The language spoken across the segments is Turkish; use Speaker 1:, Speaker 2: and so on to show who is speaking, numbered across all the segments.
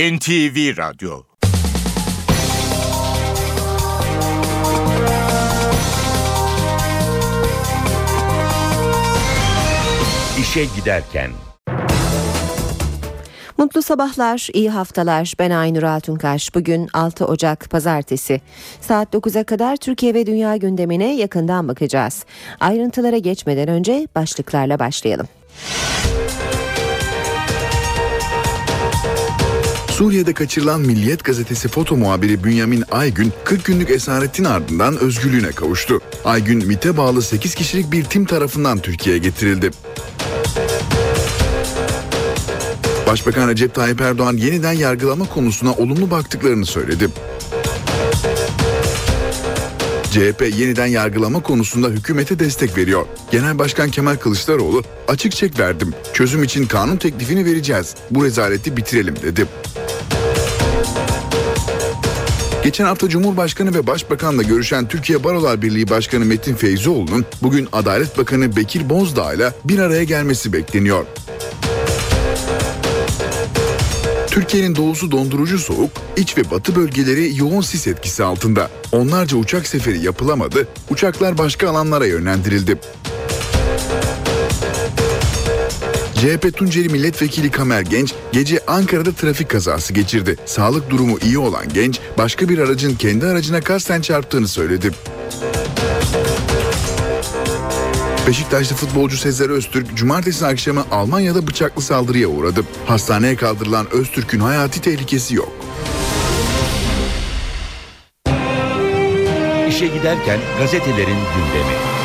Speaker 1: NTV Radyo İşe Giderken
Speaker 2: Mutlu sabahlar, iyi haftalar. Ben Aynur Altunkaş. Bugün 6 Ocak Pazartesi. Saat 9'a kadar Türkiye ve dünya gündemine yakından bakacağız. Ayrıntılara geçmeden önce başlıklarla başlayalım.
Speaker 3: Suriye'de kaçırılan Milliyet gazetesi foto muhabiri Bünyamin Aygün 40 günlük esaretin ardından özgürlüğüne kavuştu. Aygün MİT'e bağlı 8 kişilik bir tim tarafından Türkiye'ye getirildi. Başbakan Recep Tayyip Erdoğan yeniden yargılama konusuna olumlu baktıklarını söyledi. CHP yeniden yargılama konusunda hükümete destek veriyor. Genel Başkan Kemal Kılıçdaroğlu açık çek verdim. Çözüm için kanun teklifini vereceğiz. Bu rezaleti bitirelim dedi. Geçen hafta Cumhurbaşkanı ve Başbakanla görüşen Türkiye Barolar Birliği Başkanı Metin Feyzioğlu'nun bugün Adalet Bakanı Bekir Bozdağ ile bir araya gelmesi bekleniyor. Türkiye'nin doğusu dondurucu soğuk, iç ve batı bölgeleri yoğun sis etkisi altında. Onlarca uçak seferi yapılamadı, uçaklar başka alanlara yönlendirildi. CHP Tunceli Milletvekili Kamer Genç gece Ankara'da trafik kazası geçirdi. Sağlık durumu iyi olan genç başka bir aracın kendi aracına kasten çarptığını söyledi. Beşiktaşlı futbolcu Sezer Öztürk cumartesi akşamı Almanya'da bıçaklı saldırıya uğradı. Hastaneye kaldırılan Öztürk'ün hayati tehlikesi yok.
Speaker 1: İşe giderken gazetelerin gündemi.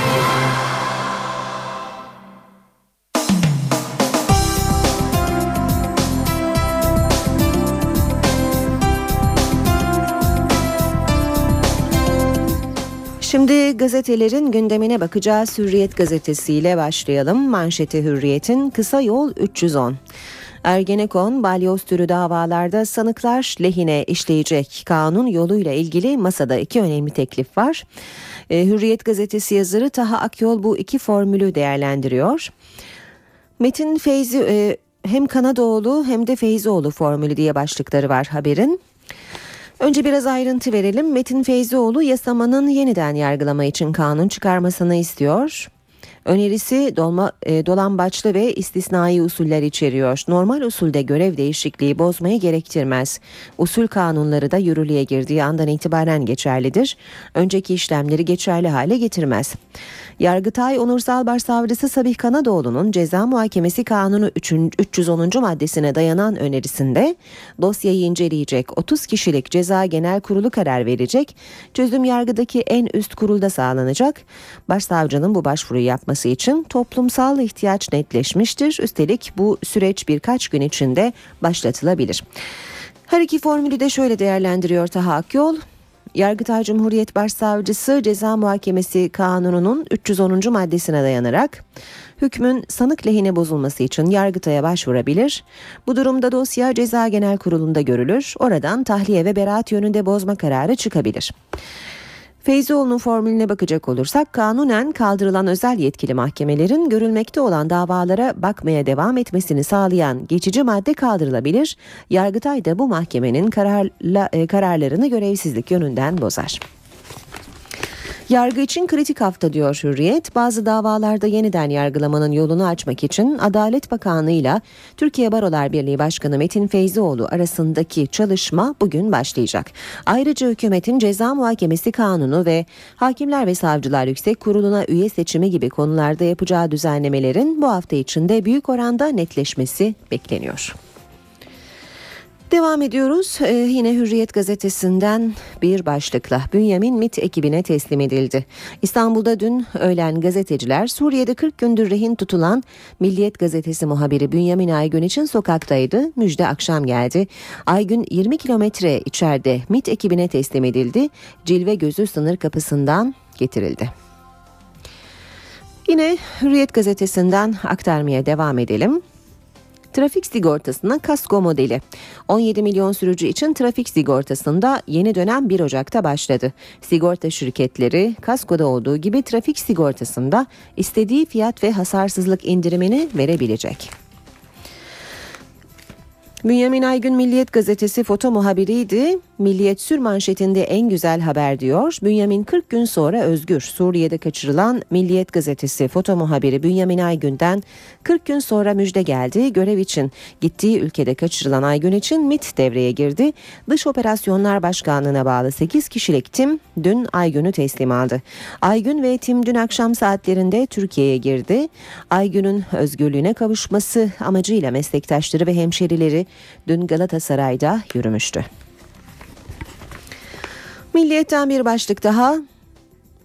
Speaker 2: Şimdi gazetelerin gündemine bakacağız. Hürriyet gazetesiyle başlayalım. Manşeti Hürriyet'in kısa yol 310. Ergenekon, balyoz türü davalarda sanıklar lehine işleyecek kanun yoluyla ilgili masada iki önemli teklif var. E, Hürriyet gazetesi yazarı Taha Akyol bu iki formülü değerlendiriyor. Metin Feyzi e, hem Kanadoğlu hem de Feyzioğlu formülü diye başlıkları var haberin. Önce biraz ayrıntı verelim. Metin Feyzioğlu yasamanın yeniden yargılama için kanun çıkarmasını istiyor. Önerisi dolma, e, dolambaçlı ve istisnai usuller içeriyor. Normal usulde görev değişikliği bozmayı gerektirmez. Usul kanunları da yürürlüğe girdiği andan itibaren geçerlidir. Önceki işlemleri geçerli hale getirmez. Yargıtay Onursal Başsavcısı Sabih Kanadoğlu'nun ceza muhakemesi kanunu 3. 310. maddesine dayanan önerisinde dosyayı inceleyecek 30 kişilik ceza genel kurulu karar verecek. Çözüm yargıdaki en üst kurulda sağlanacak. Başsavcının bu başvuruyu yapması için toplumsal ihtiyaç netleşmiştir. Üstelik bu süreç birkaç gün içinde başlatılabilir. Her iki formülü de şöyle değerlendiriyor Taha Akyol. Yargıtay Cumhuriyet Başsavcısı Ceza Muhakemesi Kanunu'nun 310. maddesine dayanarak hükmün sanık lehine bozulması için Yargıtay'a başvurabilir. Bu durumda dosya Ceza Genel Kurulu'nda görülür. Oradan tahliye ve beraat yönünde bozma kararı çıkabilir. Feyzioğlu'nun formülüne bakacak olursak kanunen kaldırılan özel yetkili mahkemelerin görülmekte olan davalara bakmaya devam etmesini sağlayan geçici madde kaldırılabilir. Yargıtay da bu mahkemenin kararla, e, kararlarını görevsizlik yönünden bozar. Yargı için kritik hafta diyor Hürriyet. Bazı davalarda yeniden yargılamanın yolunu açmak için Adalet Bakanlığı ile Türkiye Barolar Birliği Başkanı Metin Feyzioğlu arasındaki çalışma bugün başlayacak. Ayrıca hükümetin ceza muhakemesi kanunu ve Hakimler ve Savcılar Yüksek Kurulu'na üye seçimi gibi konularda yapacağı düzenlemelerin bu hafta içinde büyük oranda netleşmesi bekleniyor. Devam ediyoruz. Ee, yine Hürriyet gazetesinden bir başlıkla Bünyamin MIT ekibine teslim edildi. İstanbul'da dün öğlen gazeteciler Suriye'de 40 gündür rehin tutulan Milliyet gazetesi muhabiri Bünyamin Aygün için sokaktaydı. Müjde akşam geldi. Aygün 20 kilometre içeride MIT ekibine teslim edildi. Cilve gözü sınır kapısından getirildi. Yine Hürriyet gazetesinden aktarmaya devam edelim. Trafik sigortasına kasko modeli. 17 milyon sürücü için trafik sigortasında yeni dönem 1 Ocak'ta başladı. Sigorta şirketleri kaskoda olduğu gibi trafik sigortasında istediği fiyat ve hasarsızlık indirimini verebilecek. Bünyamin Aygün Milliyet Gazetesi foto muhabiriydi. Milliyet sür manşetinde en güzel haber diyor. Bünyamin 40 gün sonra özgür. Suriye'de kaçırılan Milliyet Gazetesi foto muhabiri Bünyamin Aygün'den 40 gün sonra müjde geldi. Görev için gittiği ülkede kaçırılan Aygün için MIT devreye girdi. Dış Operasyonlar Başkanlığı'na bağlı 8 kişilik tim dün Aygün'ü teslim aldı. Aygün ve tim dün akşam saatlerinde Türkiye'ye girdi. Aygün'ün özgürlüğüne kavuşması amacıyla meslektaşları ve hemşerileri dün Galatasaray'da yürümüştü. Milliyetten bir başlık daha.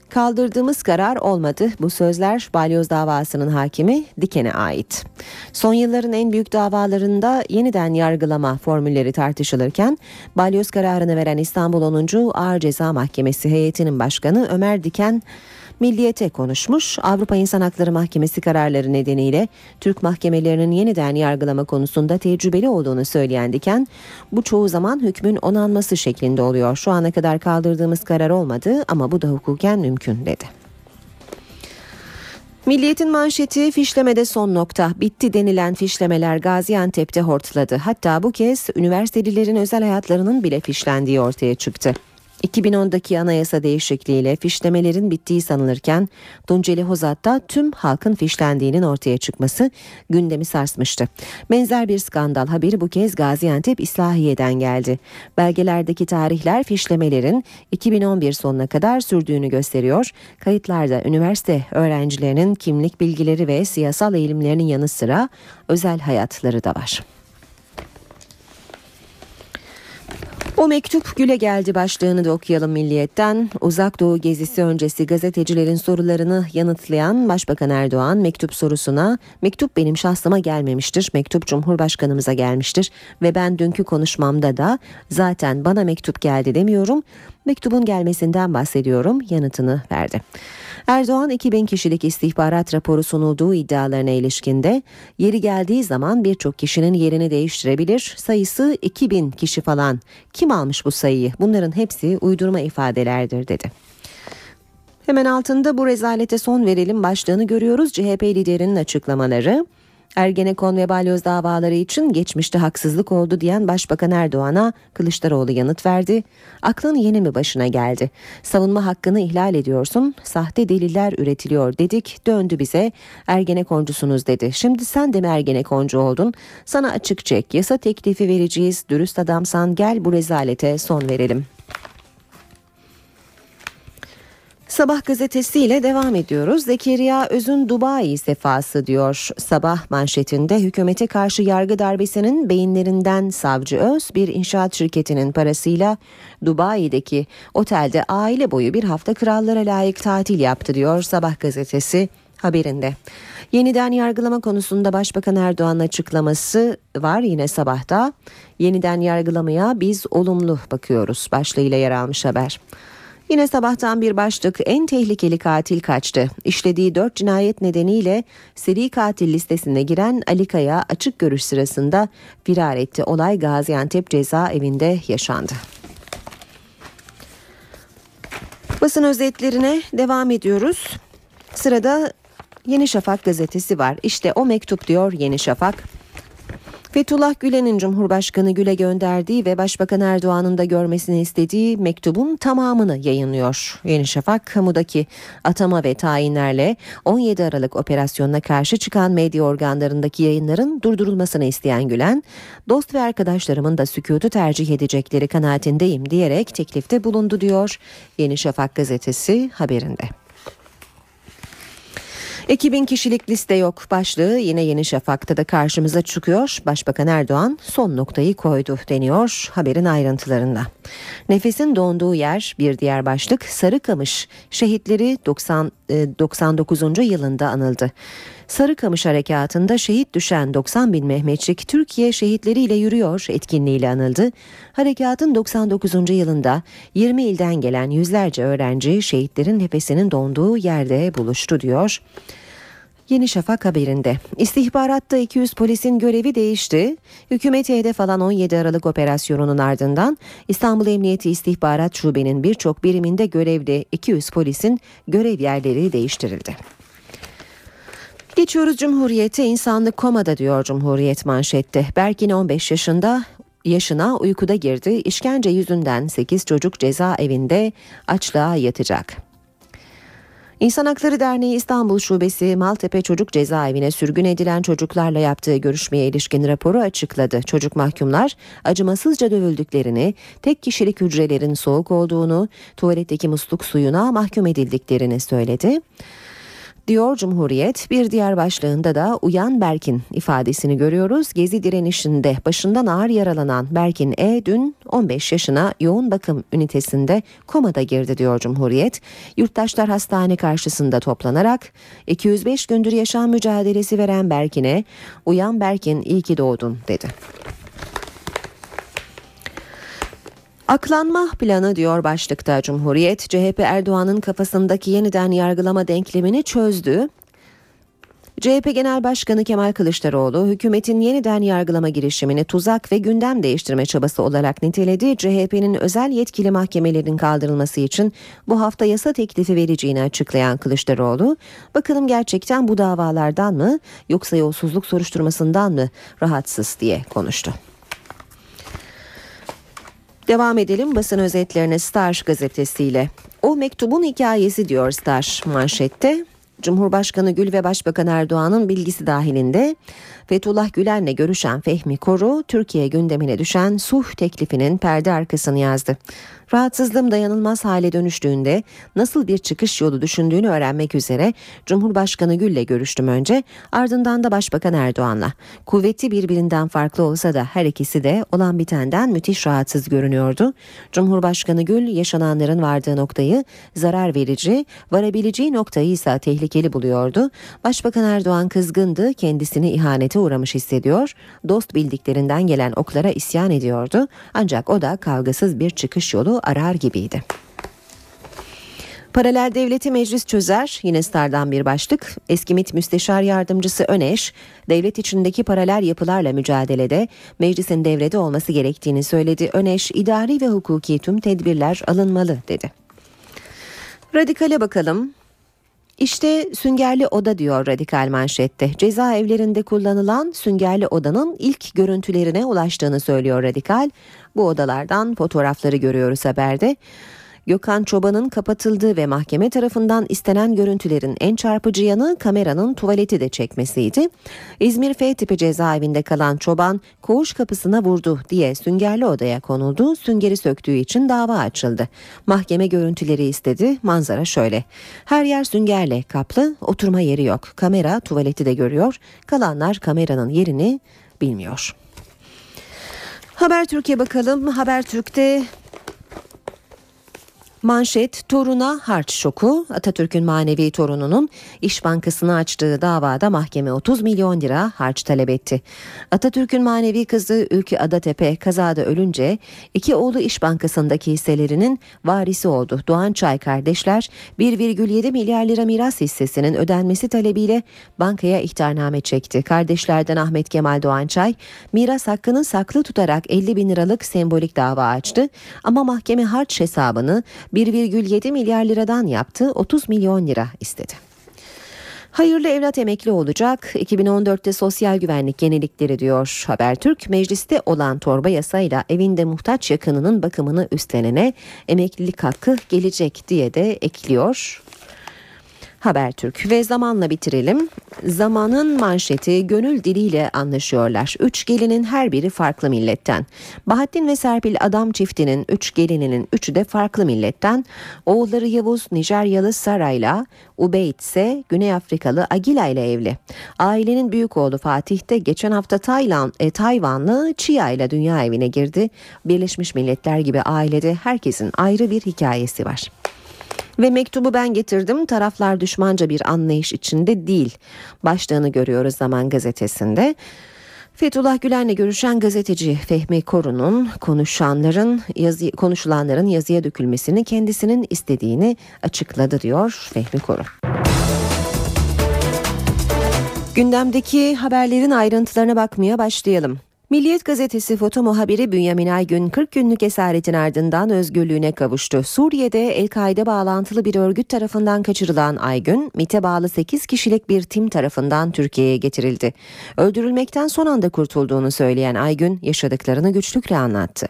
Speaker 2: Kaldırdığımız karar olmadı. Bu sözler balyoz davasının hakimi Diken'e ait. Son yılların en büyük davalarında yeniden yargılama formülleri tartışılırken balyoz kararını veren İstanbul 10. Ağır Ceza Mahkemesi heyetinin başkanı Ömer Diken Milliyete konuşmuş. Avrupa İnsan Hakları Mahkemesi kararları nedeniyle Türk mahkemelerinin yeniden yargılama konusunda tecrübeli olduğunu söyleyen Diken, bu çoğu zaman hükmün onanması şeklinde oluyor. Şu ana kadar kaldırdığımız karar olmadı ama bu da hukuken mümkün dedi. Milliyetin manşeti fişlemede son nokta. Bitti denilen fişlemeler Gaziantep'te hortladı. Hatta bu kez üniversitelilerin özel hayatlarının bile fişlendiği ortaya çıktı. 2010'daki anayasa değişikliğiyle fişlemelerin bittiği sanılırken Tunceli Hozat'ta tüm halkın fişlendiğinin ortaya çıkması gündemi sarsmıştı. Benzer bir skandal haberi bu kez Gaziantep İslahiye'den geldi. Belgelerdeki tarihler fişlemelerin 2011 sonuna kadar sürdüğünü gösteriyor. Kayıtlarda üniversite öğrencilerinin kimlik bilgileri ve siyasal eğilimlerinin yanı sıra özel hayatları da var. O mektup güle geldi başlığını da okuyalım Milliyet'ten. Uzak Doğu gezisi öncesi gazetecilerin sorularını yanıtlayan Başbakan Erdoğan mektup sorusuna mektup benim şahsıma gelmemiştir. Mektup Cumhurbaşkanımıza gelmiştir ve ben dünkü konuşmamda da zaten bana mektup geldi demiyorum. Mektubun gelmesinden bahsediyorum yanıtını verdi. Erdoğan 2000 kişilik istihbarat raporu sunulduğu iddialarına ilişkinde yeri geldiği zaman birçok kişinin yerini değiştirebilir. Sayısı 2000 kişi falan. Kim almış bu sayıyı? Bunların hepsi uydurma ifadelerdir dedi. Hemen altında bu rezalete son verelim başlığını görüyoruz. CHP liderinin açıklamaları. Ergenekon ve balyoz davaları için geçmişte haksızlık oldu diyen Başbakan Erdoğan'a Kılıçdaroğlu yanıt verdi. Aklın yeni mi başına geldi? Savunma hakkını ihlal ediyorsun, sahte deliller üretiliyor dedik, döndü bize Ergenekoncusunuz dedi. Şimdi sen de mi Ergenekoncu oldun? Sana açık çek, yasa teklifi vereceğiz, dürüst adamsan gel bu rezalete son verelim. Sabah gazetesiyle devam ediyoruz. Zekeriya Öz'ün Dubai sefası diyor. Sabah manşetinde hükümete karşı yargı darbesinin beyinlerinden savcı Öz bir inşaat şirketinin parasıyla Dubai'deki otelde aile boyu bir hafta krallara layık tatil yaptı diyor Sabah gazetesi haberinde. Yeniden yargılama konusunda Başbakan Erdoğan'ın açıklaması var yine sabahta. Yeniden yargılamaya biz olumlu bakıyoruz başlığıyla yer almış haber. Yine sabahtan bir başlık en tehlikeli katil kaçtı. İşlediği dört cinayet nedeniyle seri katil listesine giren Ali Kaya açık görüş sırasında firar etti. Olay Gaziantep cezaevinde yaşandı. Basın özetlerine devam ediyoruz. Sırada Yeni Şafak gazetesi var. İşte o mektup diyor Yeni Şafak. Fethullah Gülen'in Cumhurbaşkanı Gül'e gönderdiği ve Başbakan Erdoğan'ın da görmesini istediği mektubun tamamını yayınlıyor. Yeni Şafak kamudaki atama ve tayinlerle 17 Aralık operasyonuna karşı çıkan medya organlarındaki yayınların durdurulmasını isteyen Gülen, dost ve arkadaşlarımın da sükutu tercih edecekleri kanaatindeyim diyerek teklifte bulundu diyor Yeni Şafak gazetesi haberinde. 2000 kişilik liste yok başlığı yine Yeni Şafak'ta da karşımıza çıkıyor. Başbakan Erdoğan son noktayı koydu deniyor haberin ayrıntılarında. Nefesin donduğu yer bir diğer başlık Sarıkamış. Şehitleri 90, 99. E, yılında anıldı. Sarıkamış Harekatı'nda şehit düşen 90 bin Mehmetçik Türkiye şehitleriyle yürüyor etkinliğiyle anıldı. Harekatın 99. yılında 20 ilden gelen yüzlerce öğrenci şehitlerin nefesinin donduğu yerde buluştu diyor. Yeni Şafak haberinde. İstihbaratta 200 polisin görevi değişti. Hükümeti hedef alan 17 Aralık operasyonunun ardından İstanbul Emniyeti İstihbarat Şube'nin birçok biriminde görevli 200 polisin görev yerleri değiştirildi. Geçiyoruz Cumhuriyet'e insanlık komada diyor Cumhuriyet manşette. Berkin 15 yaşında yaşına uykuda girdi. İşkence yüzünden 8 çocuk cezaevinde açlığa yatacak. İnsan Hakları Derneği İstanbul Şubesi Maltepe Çocuk Cezaevine sürgün edilen çocuklarla yaptığı görüşmeye ilişkin raporu açıkladı. Çocuk mahkumlar acımasızca dövüldüklerini, tek kişilik hücrelerin soğuk olduğunu, tuvaletteki musluk suyuna mahkum edildiklerini söyledi diyor Cumhuriyet. Bir diğer başlığında da Uyan Berkin ifadesini görüyoruz. Gezi direnişinde başından ağır yaralanan Berkin E dün 15 yaşına yoğun bakım ünitesinde komada girdi diyor Cumhuriyet. Yurttaşlar hastane karşısında toplanarak 205 gündür yaşam mücadelesi veren Berkin'e Uyan Berkin iyi ki doğdun dedi. Aklanma planı diyor başlıkta Cumhuriyet. CHP Erdoğan'ın kafasındaki yeniden yargılama denklemini çözdü. CHP Genel Başkanı Kemal Kılıçdaroğlu hükümetin yeniden yargılama girişimini tuzak ve gündem değiştirme çabası olarak niteledi. CHP'nin özel yetkili mahkemelerin kaldırılması için bu hafta yasa teklifi vereceğini açıklayan Kılıçdaroğlu, bakalım gerçekten bu davalardan mı yoksa yolsuzluk soruşturmasından mı rahatsız diye konuştu. Devam edelim basın özetlerine Star gazetesiyle. O mektubun hikayesi diyor Star manşette. Cumhurbaşkanı Gül ve Başbakan Erdoğan'ın bilgisi dahilinde Fethullah Gülen'le görüşen Fehmi Koru Türkiye gündemine düşen sulh teklifinin perde arkasını yazdı. Rahatsızlığım dayanılmaz hale dönüştüğünde nasıl bir çıkış yolu düşündüğünü öğrenmek üzere Cumhurbaşkanı Gül'le görüştüm önce ardından da Başbakan Erdoğan'la. Kuvveti birbirinden farklı olsa da her ikisi de olan bitenden müthiş rahatsız görünüyordu. Cumhurbaşkanı Gül yaşananların vardığı noktayı zarar verici, varabileceği noktayı ise tehlikeli buluyordu. Başbakan Erdoğan kızgındı, kendisini ihanete uğramış hissediyor, dost bildiklerinden gelen oklara isyan ediyordu. Ancak o da kavgasız bir çıkış yolu arar gibiydi. Paralel devleti meclis çözer yine Star'dan bir başlık. Eski MİT Müsteşar Yardımcısı Öneş, devlet içindeki paralel yapılarla mücadelede meclisin devrede olması gerektiğini söyledi. Öneş, idari ve hukuki tüm tedbirler alınmalı dedi. Radikale bakalım. İşte süngerli oda diyor radikal manşette. Cezaevlerinde kullanılan süngerli odanın ilk görüntülerine ulaştığını söylüyor radikal. Bu odalardan fotoğrafları görüyoruz haberde. Gökhan Çoban'ın kapatıldığı ve mahkeme tarafından istenen görüntülerin en çarpıcı yanı kameranın tuvaleti de çekmesiydi. İzmir F tipi cezaevinde kalan Çoban koğuş kapısına vurdu diye süngerli odaya konuldu. Süngeri söktüğü için dava açıldı. Mahkeme görüntüleri istedi. Manzara şöyle. Her yer süngerle kaplı, oturma yeri yok. Kamera tuvaleti de görüyor. Kalanlar kameranın yerini bilmiyor. Haber Türkiye bakalım. Haber Türk'te Manşet toruna harç şoku Atatürk'ün manevi torununun İş Bankası'nı açtığı davada mahkeme 30 milyon lira harç talep etti. Atatürk'ün manevi kızı Ülkü Adatepe kazada ölünce iki oğlu İş Bankası'ndaki hisselerinin varisi oldu. Doğan Çay kardeşler 1,7 milyar lira miras hissesinin ödenmesi talebiyle bankaya ihtarname çekti. Kardeşlerden Ahmet Kemal Doğançay miras hakkını saklı tutarak 50 bin liralık sembolik dava açtı ama mahkeme harç hesabını 1,7 milyar liradan yaptı 30 milyon lira istedi. Hayırlı evlat emekli olacak. 2014'te sosyal güvenlik yenilikleri diyor Habertürk. Mecliste olan torba yasayla evinde muhtaç yakınının bakımını üstlenene emeklilik hakkı gelecek diye de ekliyor. Habertürk ve zamanla bitirelim. Zamanın manşeti gönül diliyle anlaşıyorlar. Üç gelinin her biri farklı milletten. Bahattin ve Serpil adam çiftinin üç gelininin üçü de farklı milletten. Oğulları Yavuz Nijeryalı Saray'la, Ubeyd ise Güney Afrikalı Agila ile evli. Ailenin büyük oğlu Fatih de geçen hafta Tayland, e, Tayvanlı Chia ile dünya evine girdi. Birleşmiş Milletler gibi ailede herkesin ayrı bir hikayesi var. Ve mektubu ben getirdim taraflar düşmanca bir anlayış içinde değil. Başlığını görüyoruz Zaman Gazetesi'nde. Fethullah Gülen'le görüşen gazeteci Fehmi Korun'un konuşanların yazı, konuşulanların yazıya dökülmesini kendisinin istediğini açıkladı diyor Fehmi Korun. Gündemdeki haberlerin ayrıntılarına bakmaya başlayalım. Milliyet gazetesi foto muhabiri Bünyamin Aygün 40 günlük esaretin ardından özgürlüğüne kavuştu. Suriye'de El-Kaide bağlantılı bir örgüt tarafından kaçırılan Aygün, MIT'e bağlı 8 kişilik bir tim tarafından Türkiye'ye getirildi. Öldürülmekten son anda kurtulduğunu söyleyen Aygün yaşadıklarını güçlükle anlattı.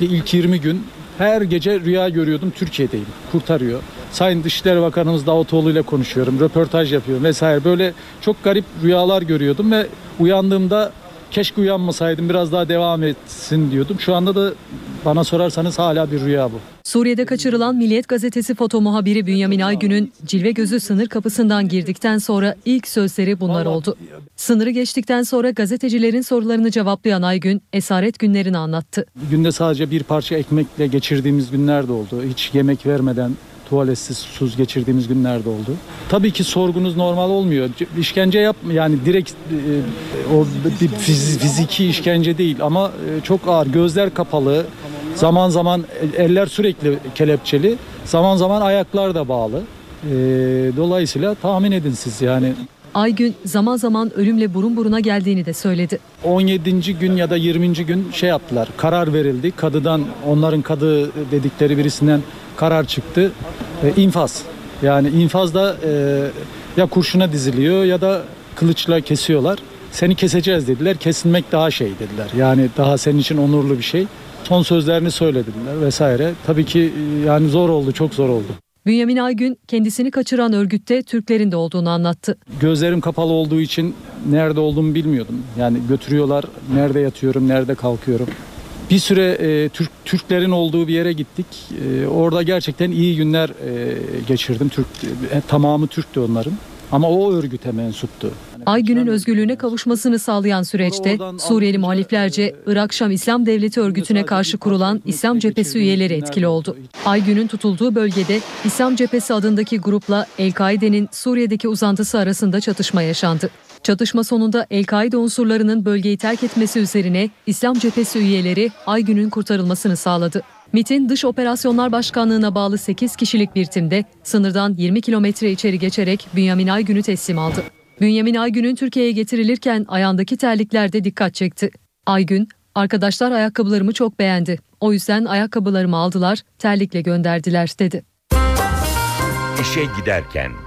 Speaker 4: İlk 20 gün her gece rüya görüyordum Türkiye'deyim. Kurtarıyor. Sayın Dışişleri Bakanımız Davutoğlu ile konuşuyorum. Röportaj yapıyorum vesaire. Böyle çok garip rüyalar görüyordum ve uyandığımda keşke uyanmasaydım biraz daha devam etsin diyordum. Şu anda da bana sorarsanız hala bir rüya bu.
Speaker 5: Suriye'de kaçırılan Milliyet Gazetesi foto muhabiri Bünyamin Aygün'ün cilve gözü sınır kapısından girdikten sonra ilk sözleri bunlar oldu. Sınırı geçtikten sonra gazetecilerin sorularını cevaplayan Aygün esaret günlerini anlattı.
Speaker 4: Günde sadece bir parça ekmekle geçirdiğimiz günler de oldu. Hiç yemek vermeden tuvaletsiz susuz geçirdiğimiz günler de oldu. Tabii ki sorgunuz normal olmuyor. İşkence yap yani direkt e, o bir fiziki işkence değil ama e, çok ağır gözler kapalı. Zaman zaman eller sürekli kelepçeli. Zaman zaman ayaklar da bağlı. E, dolayısıyla tahmin edin siz yani
Speaker 5: Aygün zaman zaman ölümle burun buruna geldiğini de söyledi.
Speaker 4: 17. gün ya da 20. gün şey yaptılar. Karar verildi. Kadıdan onların kadı dedikleri birisinden karar çıktı. E, infaz. Yani infazda e, ya kurşuna diziliyor ya da kılıçla kesiyorlar. Seni keseceğiz dediler. Kesilmek daha şey dediler. Yani daha senin için onurlu bir şey. Son sözlerini söylediler vesaire. Tabii ki e, yani zor oldu, çok zor oldu.
Speaker 5: Bünyamin Aygün kendisini kaçıran örgütte Türklerin de olduğunu anlattı.
Speaker 4: Gözlerim kapalı olduğu için nerede olduğumu bilmiyordum. Yani götürüyorlar, nerede yatıyorum, nerede kalkıyorum. Bir süre e, Türk Türklerin olduğu bir yere gittik. E, orada gerçekten iyi günler e, geçirdim. Türk e, tamamı Türktü onların. Ama o örgüte mensuptu.
Speaker 5: Aygün'ün özgürlüğüne kavuşmasını sağlayan süreçte Suriyeli muhaliflerce Irak Şam İslam Devleti örgütüne karşı kurulan İslam Cephesi üyeleri etkili oldu. Aygün'ün tutulduğu bölgede İslam Cephesi adındaki grupla El-Kaide'nin Suriye'deki uzantısı arasında çatışma yaşandı. Çatışma sonunda El-Kaide unsurlarının bölgeyi terk etmesi üzerine İslam Cephesi üyeleri Aygün'ün kurtarılmasını sağladı. MIT'in Dış Operasyonlar Başkanlığı'na bağlı 8 kişilik bir timde sınırdan 20 kilometre içeri geçerek Bünyamin Aygün'ü teslim aldı. Bünyamin Aygün'ün Türkiye'ye getirilirken ayağındaki terlikler de dikkat çekti. Aygün, arkadaşlar ayakkabılarımı çok beğendi. O yüzden ayakkabılarımı aldılar, terlikle gönderdiler dedi.
Speaker 1: İşe giderken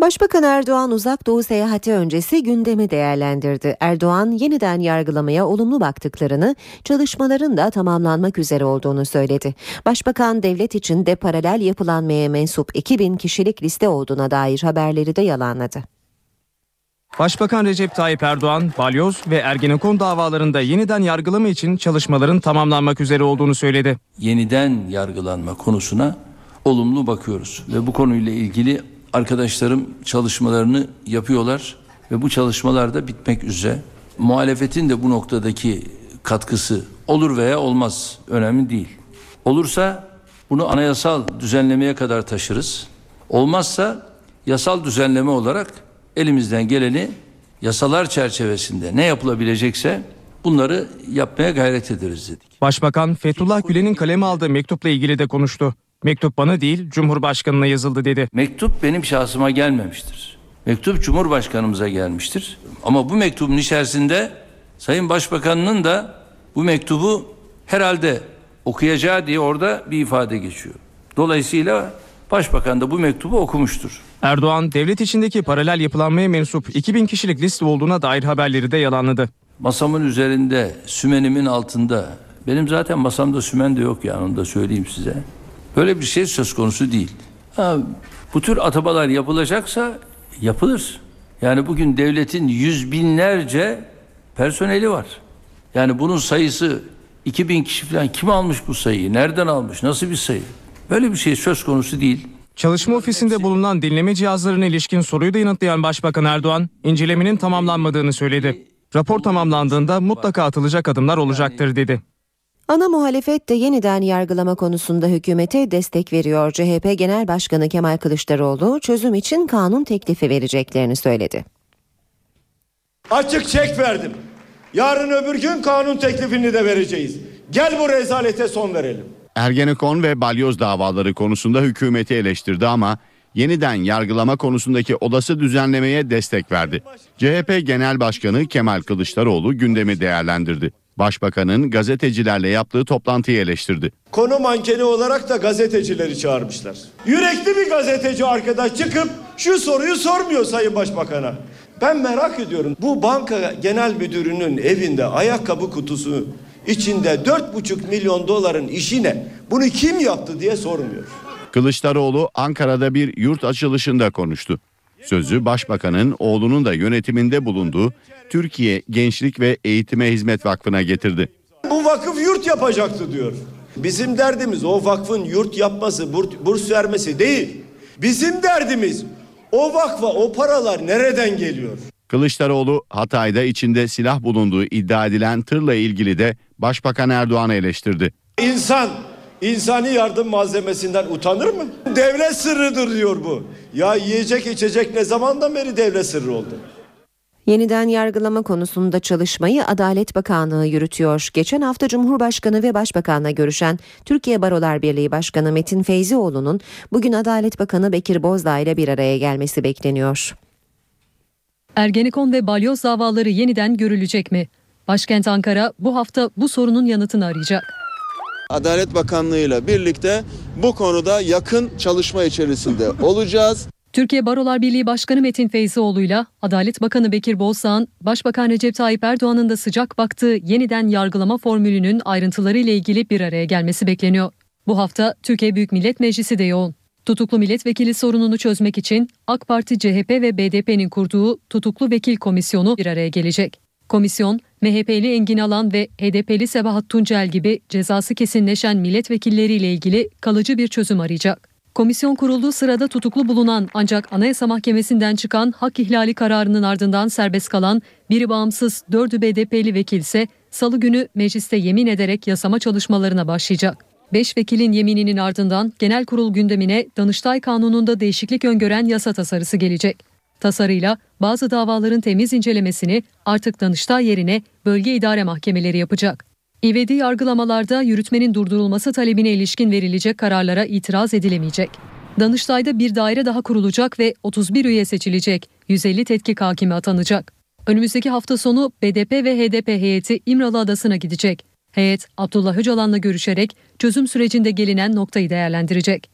Speaker 2: Başbakan Erdoğan uzak doğu seyahati öncesi gündemi değerlendirdi. Erdoğan yeniden yargılamaya olumlu baktıklarını, çalışmaların da tamamlanmak üzere olduğunu söyledi. Başbakan devlet içinde paralel yapılanmaya mensup 2000 kişilik liste olduğuna dair haberleri de yalanladı.
Speaker 6: Başbakan Recep Tayyip Erdoğan, Balyoz ve Ergenekon davalarında yeniden yargılama için çalışmaların tamamlanmak üzere olduğunu söyledi.
Speaker 7: Yeniden yargılanma konusuna olumlu bakıyoruz ve bu konuyla ilgili arkadaşlarım çalışmalarını yapıyorlar ve bu çalışmalar da bitmek üzere. Muhalefetin de bu noktadaki katkısı olur veya olmaz önemli değil. Olursa bunu anayasal düzenlemeye kadar taşırız. Olmazsa yasal düzenleme olarak elimizden geleni yasalar çerçevesinde ne yapılabilecekse bunları yapmaya gayret ederiz dedik.
Speaker 6: Başbakan Fethullah Gülen'in kaleme aldığı mektupla ilgili de konuştu. Mektup bana değil Cumhurbaşkanı'na yazıldı dedi.
Speaker 7: Mektup benim şahsıma gelmemiştir. Mektup Cumhurbaşkanımıza gelmiştir. Ama bu mektubun içerisinde Sayın Başbakan'ın da bu mektubu herhalde okuyacağı diye orada bir ifade geçiyor. Dolayısıyla Başbakan da bu mektubu okumuştur.
Speaker 6: Erdoğan devlet içindeki paralel yapılanmaya mensup 2000 kişilik liste olduğuna dair haberleri de yalanladı.
Speaker 7: Masamın üzerinde sümenimin altında benim zaten masamda sümen de yok yani onu da söyleyeyim size. Böyle bir şey söz konusu değil. Ha, bu tür atabalar yapılacaksa yapılır. Yani bugün devletin yüz binlerce personeli var. Yani bunun sayısı 2000 kişi falan kim almış bu sayıyı? Nereden almış? Nasıl bir sayı? Böyle bir şey söz konusu değil.
Speaker 6: Çalışma ofisinde bulunan dinleme cihazlarına ilişkin soruyu da yanıtlayan Başbakan Erdoğan, incelemenin tamamlanmadığını söyledi. Rapor tamamlandığında mutlaka atılacak adımlar olacaktır dedi.
Speaker 2: Ana muhalefet de yeniden yargılama konusunda hükümete destek veriyor. CHP Genel Başkanı Kemal Kılıçdaroğlu çözüm için kanun teklifi vereceklerini söyledi.
Speaker 8: Açık çek verdim. Yarın öbür gün kanun teklifini de vereceğiz. Gel bu rezalete son verelim.
Speaker 9: Ergenekon ve balyoz davaları konusunda hükümeti eleştirdi ama yeniden yargılama konusundaki olası düzenlemeye destek verdi. CHP Genel Başkanı Kemal Kılıçdaroğlu gündemi değerlendirdi. Başbakanın gazetecilerle yaptığı toplantıyı eleştirdi.
Speaker 8: Konu mankeni olarak da gazetecileri çağırmışlar. Yürekli bir gazeteci arkadaş çıkıp şu soruyu sormuyor Sayın Başbakan'a. Ben merak ediyorum bu banka genel müdürünün evinde ayakkabı kutusu içinde 4,5 milyon doların işi ne? Bunu kim yaptı diye sormuyor.
Speaker 9: Kılıçdaroğlu Ankara'da bir yurt açılışında konuştu. Sözü başbakanın oğlunun da yönetiminde bulunduğu Türkiye Gençlik ve Eğitime Hizmet Vakfı'na getirdi.
Speaker 8: Bu vakıf yurt yapacaktı diyor. Bizim derdimiz o vakfın yurt yapması, burs vermesi değil. Bizim derdimiz o vakfa o paralar nereden geliyor?
Speaker 9: Kılıçdaroğlu Hatay'da içinde silah bulunduğu iddia edilen tırla ilgili de Başbakan Erdoğan'ı eleştirdi.
Speaker 8: İnsan insani yardım malzemesinden utanır mı? Devlet sırrıdır diyor bu. Ya yiyecek içecek ne zamandan beri devlet sırrı oldu?
Speaker 2: Yeniden yargılama konusunda çalışmayı Adalet Bakanlığı yürütüyor. Geçen hafta Cumhurbaşkanı ve Başbakanla görüşen Türkiye Barolar Birliği Başkanı Metin Feyzioğlu'nun bugün Adalet Bakanı Bekir Bozdağ ile bir araya gelmesi bekleniyor.
Speaker 5: Ergenekon ve balyoz davaları yeniden görülecek mi? Başkent Ankara bu hafta bu sorunun yanıtını arayacak.
Speaker 10: Adalet Bakanlığı ile birlikte bu konuda yakın çalışma içerisinde olacağız.
Speaker 5: Türkiye Barolar Birliği Başkanı Metin Feyzioğlu ile Adalet Bakanı Bekir Bozdağ'ın Başbakan Recep Tayyip Erdoğan'ın da sıcak baktığı yeniden yargılama formülünün ayrıntıları ile ilgili bir araya gelmesi bekleniyor. Bu hafta Türkiye Büyük Millet Meclisi de yoğun. Tutuklu milletvekili sorununu çözmek için AK Parti, CHP ve BDP'nin kurduğu Tutuklu Vekil Komisyonu bir araya gelecek. Komisyon, MHP'li Engin Alan ve HDP'li Sebahat Tuncel gibi cezası kesinleşen milletvekilleriyle ilgili kalıcı bir çözüm arayacak. Komisyon kurulduğu sırada tutuklu bulunan ancak Anayasa Mahkemesi'nden çıkan hak ihlali kararının ardından serbest kalan biri bağımsız dördü BDP'li vekil ise salı günü mecliste yemin ederek yasama çalışmalarına başlayacak. Beş vekilin yemininin ardından genel kurul gündemine Danıştay Kanunu'nda değişiklik öngören yasa tasarısı gelecek. Tasarıyla bazı davaların temiz incelemesini artık Danıştay yerine bölge idare mahkemeleri yapacak. İvedi yargılamalarda yürütmenin durdurulması talebine ilişkin verilecek kararlara itiraz edilemeyecek. Danıştay'da bir daire daha kurulacak ve 31 üye seçilecek. 150 tetkik hakimi atanacak. Önümüzdeki hafta sonu BDP ve HDP heyeti İmralı Adası'na gidecek. Heyet Abdullah Öcalan'la görüşerek çözüm sürecinde gelinen noktayı değerlendirecek.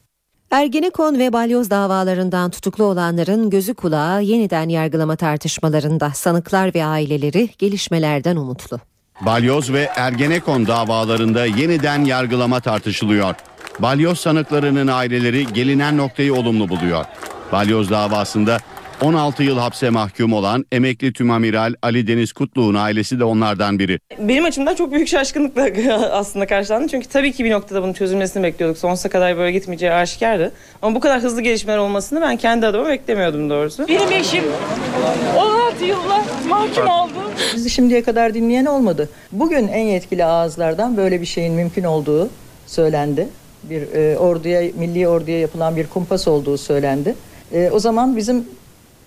Speaker 2: Ergenekon ve balyoz davalarından tutuklu olanların gözü kulağı yeniden yargılama tartışmalarında sanıklar ve aileleri gelişmelerden umutlu.
Speaker 9: Balyoz ve Ergenekon davalarında yeniden yargılama tartışılıyor. Balyoz sanıklarının aileleri gelinen noktayı olumlu buluyor. Balyoz davasında 16 yıl hapse mahkum olan emekli tümamiral Ali Deniz Kutlu'nun ailesi de onlardan biri.
Speaker 11: Benim açımdan çok büyük şaşkınlıkla aslında karşılandı. Çünkü tabii ki bir noktada bunun çözülmesini bekliyorduk. Sonsuza kadar böyle gitmeyeceği aşikardı. Ama bu kadar hızlı gelişmeler olmasını ben kendi adıma beklemiyordum doğrusu.
Speaker 12: Benim eşim 16 yılla mahkum oldu.
Speaker 13: Bizi şimdiye kadar dinleyen olmadı. Bugün en yetkili ağızlardan böyle bir şeyin mümkün olduğu söylendi. Bir e, orduya, milli orduya yapılan bir kumpas olduğu söylendi. E, o zaman bizim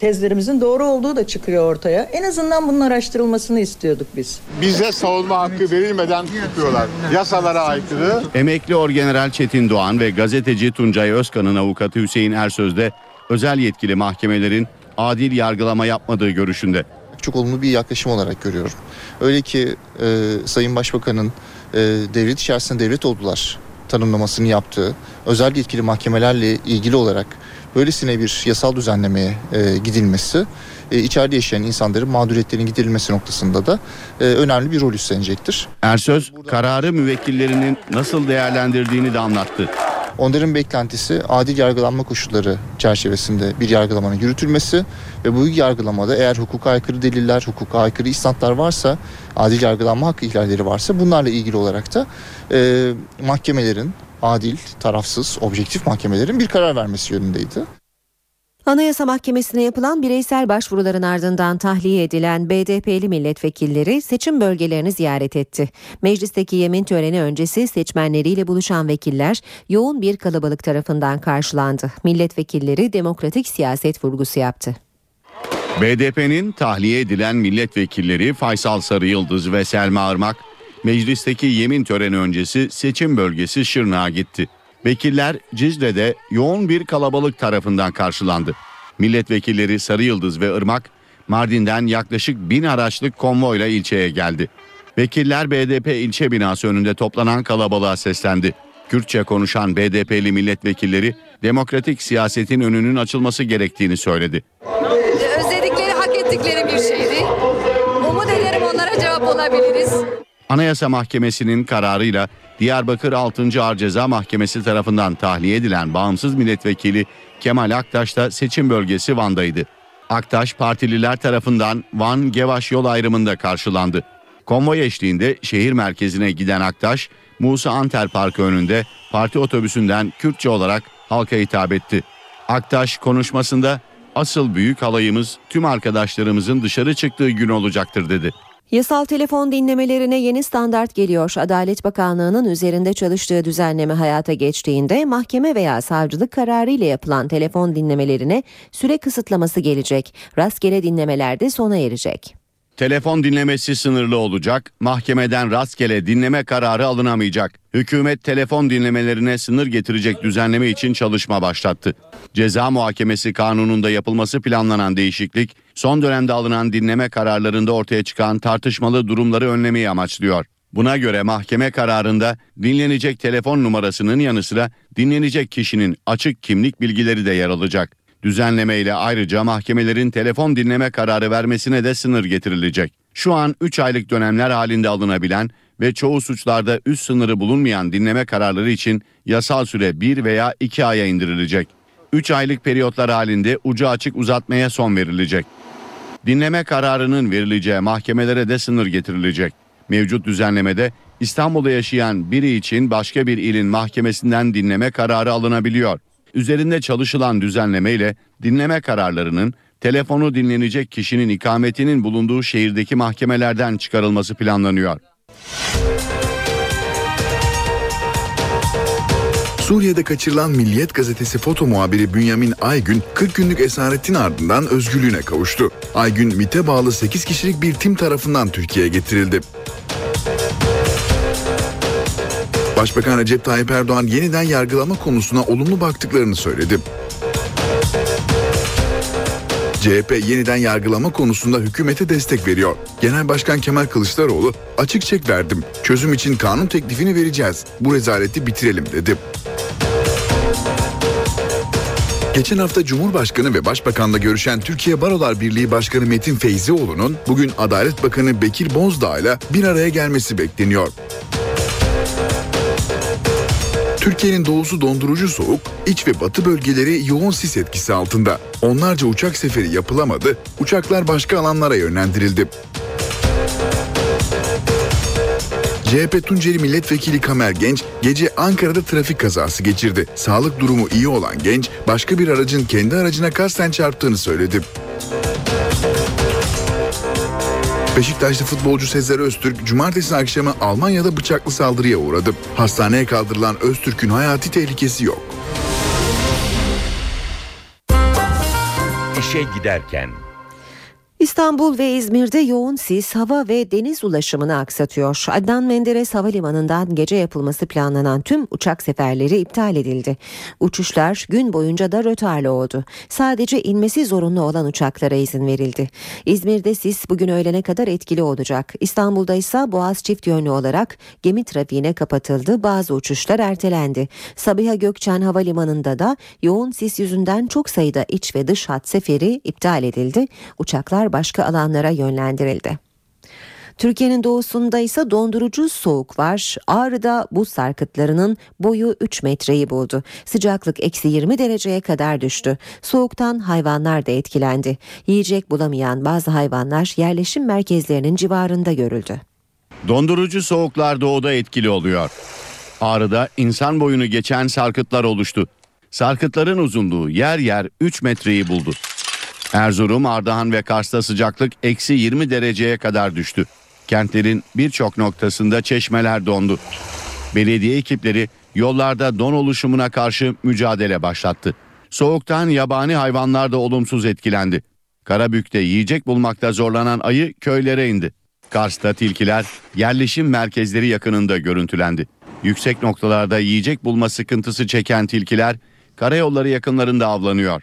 Speaker 13: tezlerimizin doğru olduğu da çıkıyor ortaya. En azından bunun araştırılmasını istiyorduk biz.
Speaker 14: Bize savunma hakkı verilmeden tutuyorlar. Yasalara aykırı.
Speaker 9: Emekli Orgeneral Çetin Doğan ve gazeteci Tuncay Özkan'ın avukatı Hüseyin Ersöz de özel yetkili mahkemelerin adil yargılama yapmadığı görüşünde.
Speaker 15: Çok olumlu bir yaklaşım olarak görüyorum. Öyle ki e, Sayın Başbakan'ın e, devlet içerisinde devlet oldular tanımlamasını yaptığı özel yetkili mahkemelerle ilgili olarak böylesine bir yasal düzenlemeye e, gidilmesi e, içeride yaşayan insanların mağduriyetlerin giderilmesi noktasında da e, önemli bir rol üstlenecektir.
Speaker 9: Ersöz kararı müvekkillerinin nasıl değerlendirdiğini de anlattı.
Speaker 15: Onların beklentisi adil yargılanma koşulları çerçevesinde bir yargılamanın yürütülmesi ve bu yargılamada eğer hukuka aykırı deliller, hukuka aykırı isnatlar varsa, adil yargılanma hakkı ihlalleri varsa bunlarla ilgili olarak da e, mahkemelerin adil, tarafsız, objektif mahkemelerin bir karar vermesi yönündeydi.
Speaker 2: Anayasa Mahkemesi'ne yapılan bireysel başvuruların ardından tahliye edilen BDP'li milletvekilleri seçim bölgelerini ziyaret etti. Meclisteki yemin töreni öncesi seçmenleriyle buluşan vekiller yoğun bir kalabalık tarafından karşılandı. Milletvekilleri demokratik siyaset vurgusu yaptı.
Speaker 9: BDP'nin tahliye edilen milletvekilleri Faysal Sarı Yıldız ve Selma Irmak, meclisteki yemin töreni öncesi seçim bölgesi Şırnak'a gitti. Vekiller Cizre'de yoğun bir kalabalık tarafından karşılandı. Milletvekilleri Sarı Yıldız ve Irmak Mardin'den yaklaşık bin araçlık konvoyla ilçeye geldi. Vekiller BDP ilçe binası önünde toplanan kalabalığa seslendi. Kürtçe konuşan BDP'li milletvekilleri demokratik siyasetin önünün açılması gerektiğini söyledi.
Speaker 16: Özledikleri, hak ettikleri bir şeydi. Umut ederim onlara cevap olabiliriz.
Speaker 9: Anayasa Mahkemesi'nin kararıyla Diyarbakır 6. Ağır Ceza Mahkemesi tarafından tahliye edilen bağımsız milletvekili Kemal Aktaş da seçim bölgesi Van'daydı. Aktaş partililer tarafından Van-Gevaş yol ayrımında karşılandı. Konvoy eşliğinde şehir merkezine giden Aktaş, Musa Anter Parkı önünde parti otobüsünden Kürtçe olarak halka hitap etti. Aktaş konuşmasında asıl büyük halayımız tüm arkadaşlarımızın dışarı çıktığı gün olacaktır dedi.
Speaker 2: Yasal telefon dinlemelerine yeni standart geliyor. Adalet Bakanlığı'nın üzerinde çalıştığı düzenleme hayata geçtiğinde mahkeme veya savcılık kararı ile yapılan telefon dinlemelerine süre kısıtlaması gelecek. Rastgele dinlemelerde sona erecek.
Speaker 9: Telefon dinlemesi sınırlı olacak, mahkemeden rastgele dinleme kararı alınamayacak. Hükümet telefon dinlemelerine sınır getirecek düzenleme için çalışma başlattı. Ceza muhakemesi kanununda yapılması planlanan değişiklik, son dönemde alınan dinleme kararlarında ortaya çıkan tartışmalı durumları önlemeyi amaçlıyor. Buna göre mahkeme kararında dinlenecek telefon numarasının yanı sıra dinlenecek kişinin açık kimlik bilgileri de yer alacak. Düzenleme ile ayrıca mahkemelerin telefon dinleme kararı vermesine de sınır getirilecek. Şu an 3 aylık dönemler halinde alınabilen ve çoğu suçlarda üst sınırı bulunmayan dinleme kararları için yasal süre 1 veya 2 aya indirilecek. 3 aylık periyotlar halinde ucu açık uzatmaya son verilecek. Dinleme kararının verileceği mahkemelere de sınır getirilecek. Mevcut düzenlemede İstanbul'da yaşayan biri için başka bir ilin mahkemesinden dinleme kararı alınabiliyor. Üzerinde çalışılan düzenleme ile dinleme kararlarının telefonu dinlenecek kişinin ikametinin bulunduğu şehirdeki mahkemelerden çıkarılması planlanıyor.
Speaker 3: Suriye'de kaçırılan Milliyet gazetesi foto muhabiri Bünyamin Aygün 40 günlük esaretin ardından özgürlüğüne kavuştu. Aygün MİT'e bağlı 8 kişilik bir tim tarafından Türkiye'ye getirildi. Başbakan Recep Tayyip Erdoğan yeniden yargılama konusuna olumlu baktıklarını söyledi. CHP yeniden yargılama konusunda hükümete destek veriyor. Genel Başkan Kemal Kılıçdaroğlu açık çek verdim. Çözüm için kanun teklifini vereceğiz. Bu rezaleti bitirelim dedi. Geçen hafta Cumhurbaşkanı ve Başbakan'la görüşen Türkiye Barolar Birliği Başkanı Metin Feyzioğlu'nun bugün Adalet Bakanı Bekir Bozdağ ile bir araya gelmesi bekleniyor. Türkiye'nin doğusu dondurucu soğuk, iç ve batı bölgeleri yoğun sis etkisi altında. Onlarca uçak seferi yapılamadı, uçaklar başka alanlara yönlendirildi. CHP Tunceli Milletvekili Kamer Genç gece Ankara'da trafik kazası geçirdi. Sağlık durumu iyi olan Genç başka bir aracın kendi aracına kasten çarptığını söyledi. Beşiktaşlı futbolcu Sezer Öztürk cumartesi akşamı Almanya'da bıçaklı saldırıya uğradı. Hastaneye kaldırılan Öztürk'ün hayati tehlikesi yok.
Speaker 1: İşe giderken
Speaker 2: İstanbul ve İzmir'de yoğun sis hava ve deniz ulaşımını aksatıyor. Adnan Menderes Havalimanı'ndan gece yapılması planlanan tüm uçak seferleri iptal edildi. Uçuşlar gün boyunca da rötarlı oldu. Sadece inmesi zorunlu olan uçaklara izin verildi. İzmir'de sis bugün öğlene kadar etkili olacak. İstanbul'da ise Boğaz çift yönlü olarak gemi trafiğine kapatıldı. Bazı uçuşlar ertelendi. Sabiha Gökçen Havalimanı'nda da yoğun sis yüzünden çok sayıda iç ve dış hat seferi iptal edildi. Uçaklar başka alanlara yönlendirildi. Türkiye'nin doğusunda ise dondurucu soğuk var. Ağrı'da buz sarkıtlarının boyu 3 metreyi buldu. Sıcaklık eksi 20 dereceye kadar düştü. Soğuktan hayvanlar da etkilendi. Yiyecek bulamayan bazı hayvanlar yerleşim merkezlerinin civarında görüldü.
Speaker 9: Dondurucu soğuklar doğuda etkili oluyor. Ağrı'da insan boyunu geçen sarkıtlar oluştu. Sarkıtların uzunluğu yer yer 3 metreyi buldu. Erzurum, Ardahan ve Kars'ta sıcaklık eksi 20 dereceye kadar düştü. Kentlerin birçok noktasında çeşmeler dondu. Belediye ekipleri yollarda don oluşumuna karşı mücadele başlattı. Soğuktan yabani hayvanlar da olumsuz etkilendi. Karabük'te yiyecek bulmakta zorlanan ayı köylere indi. Kars'ta tilkiler yerleşim merkezleri yakınında görüntülendi. Yüksek noktalarda yiyecek bulma sıkıntısı çeken tilkiler karayolları yakınlarında avlanıyor.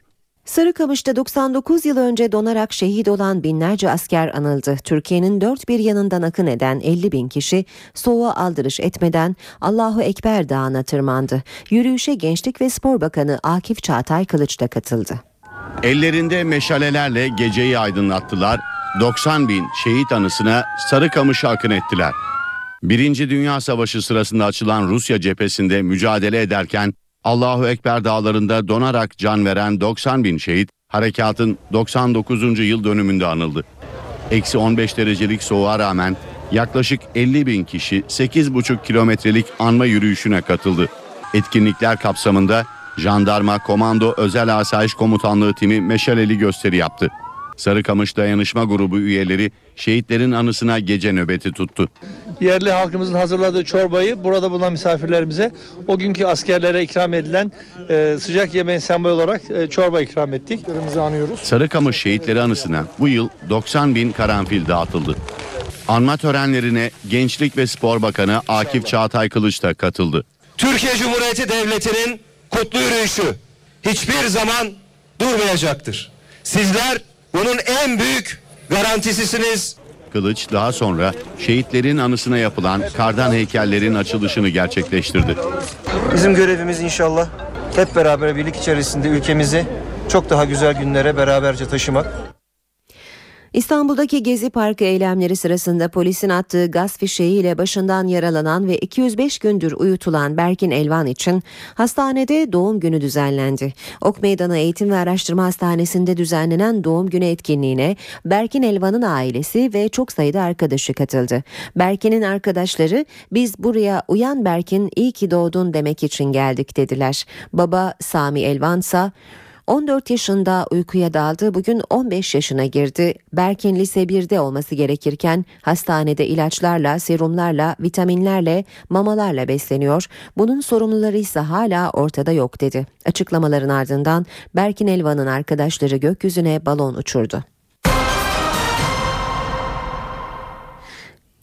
Speaker 2: Sarıkamış'ta 99 yıl önce donarak şehit olan binlerce asker anıldı. Türkiye'nin dört bir yanından akın eden 50 bin kişi soğuğa aldırış etmeden Allahu Ekber Dağı'na tırmandı. Yürüyüşe Gençlik ve Spor Bakanı Akif Çağatay Kılıç da katıldı.
Speaker 9: Ellerinde meşalelerle geceyi aydınlattılar. 90 bin şehit anısına Sarıkamış'a akın ettiler. Birinci Dünya Savaşı sırasında açılan Rusya cephesinde mücadele ederken Allahu Ekber dağlarında donarak can veren 90 bin şehit harekatın 99. yıl dönümünde anıldı. Eksi 15 derecelik soğuğa rağmen yaklaşık 50 bin kişi 8,5 kilometrelik anma yürüyüşüne katıldı. Etkinlikler kapsamında Jandarma Komando Özel Asayiş Komutanlığı timi meşaleli gösteri yaptı. Sarıkamış Dayanışma Grubu üyeleri şehitlerin anısına gece nöbeti tuttu.
Speaker 17: Yerli halkımızın hazırladığı çorbayı burada bulunan misafirlerimize o günkü askerlere ikram edilen e, sıcak yemeğin sembolü olarak e, çorba ikram ettik. anıyoruz.
Speaker 9: Sarıkamış şehitleri anısına bu yıl 90 bin karanfil dağıtıldı. Anma törenlerine Gençlik ve Spor Bakanı Akif Çağatay Kılıç da katıldı.
Speaker 18: Türkiye Cumhuriyeti Devleti'nin kutlu yürüyüşü hiçbir zaman durmayacaktır. Sizler bunun en büyük garantisisiniz.
Speaker 9: Kılıç daha sonra şehitlerin anısına yapılan kardan heykellerin açılışını gerçekleştirdi.
Speaker 19: Bizim görevimiz inşallah hep beraber birlik içerisinde ülkemizi çok daha güzel günlere beraberce taşımak.
Speaker 2: İstanbul'daki Gezi Parkı eylemleri sırasında polisin attığı gaz fişeğiyle başından yaralanan ve 205 gündür uyutulan Berkin Elvan için hastanede doğum günü düzenlendi. Ok Meydanı Eğitim ve Araştırma Hastanesi'nde düzenlenen doğum günü etkinliğine Berkin Elvan'ın ailesi ve çok sayıda arkadaşı katıldı. Berkin'in arkadaşları biz buraya uyan Berkin iyi ki doğdun demek için geldik dediler. Baba Sami Elvan ise 14 yaşında uykuya daldı. Bugün 15 yaşına girdi. Berkin lise 1'de olması gerekirken hastanede ilaçlarla, serumlarla, vitaminlerle, mamalarla besleniyor. Bunun sorumluları ise hala ortada yok dedi. Açıklamaların ardından Berkin Elvan'ın arkadaşları gökyüzüne balon uçurdu.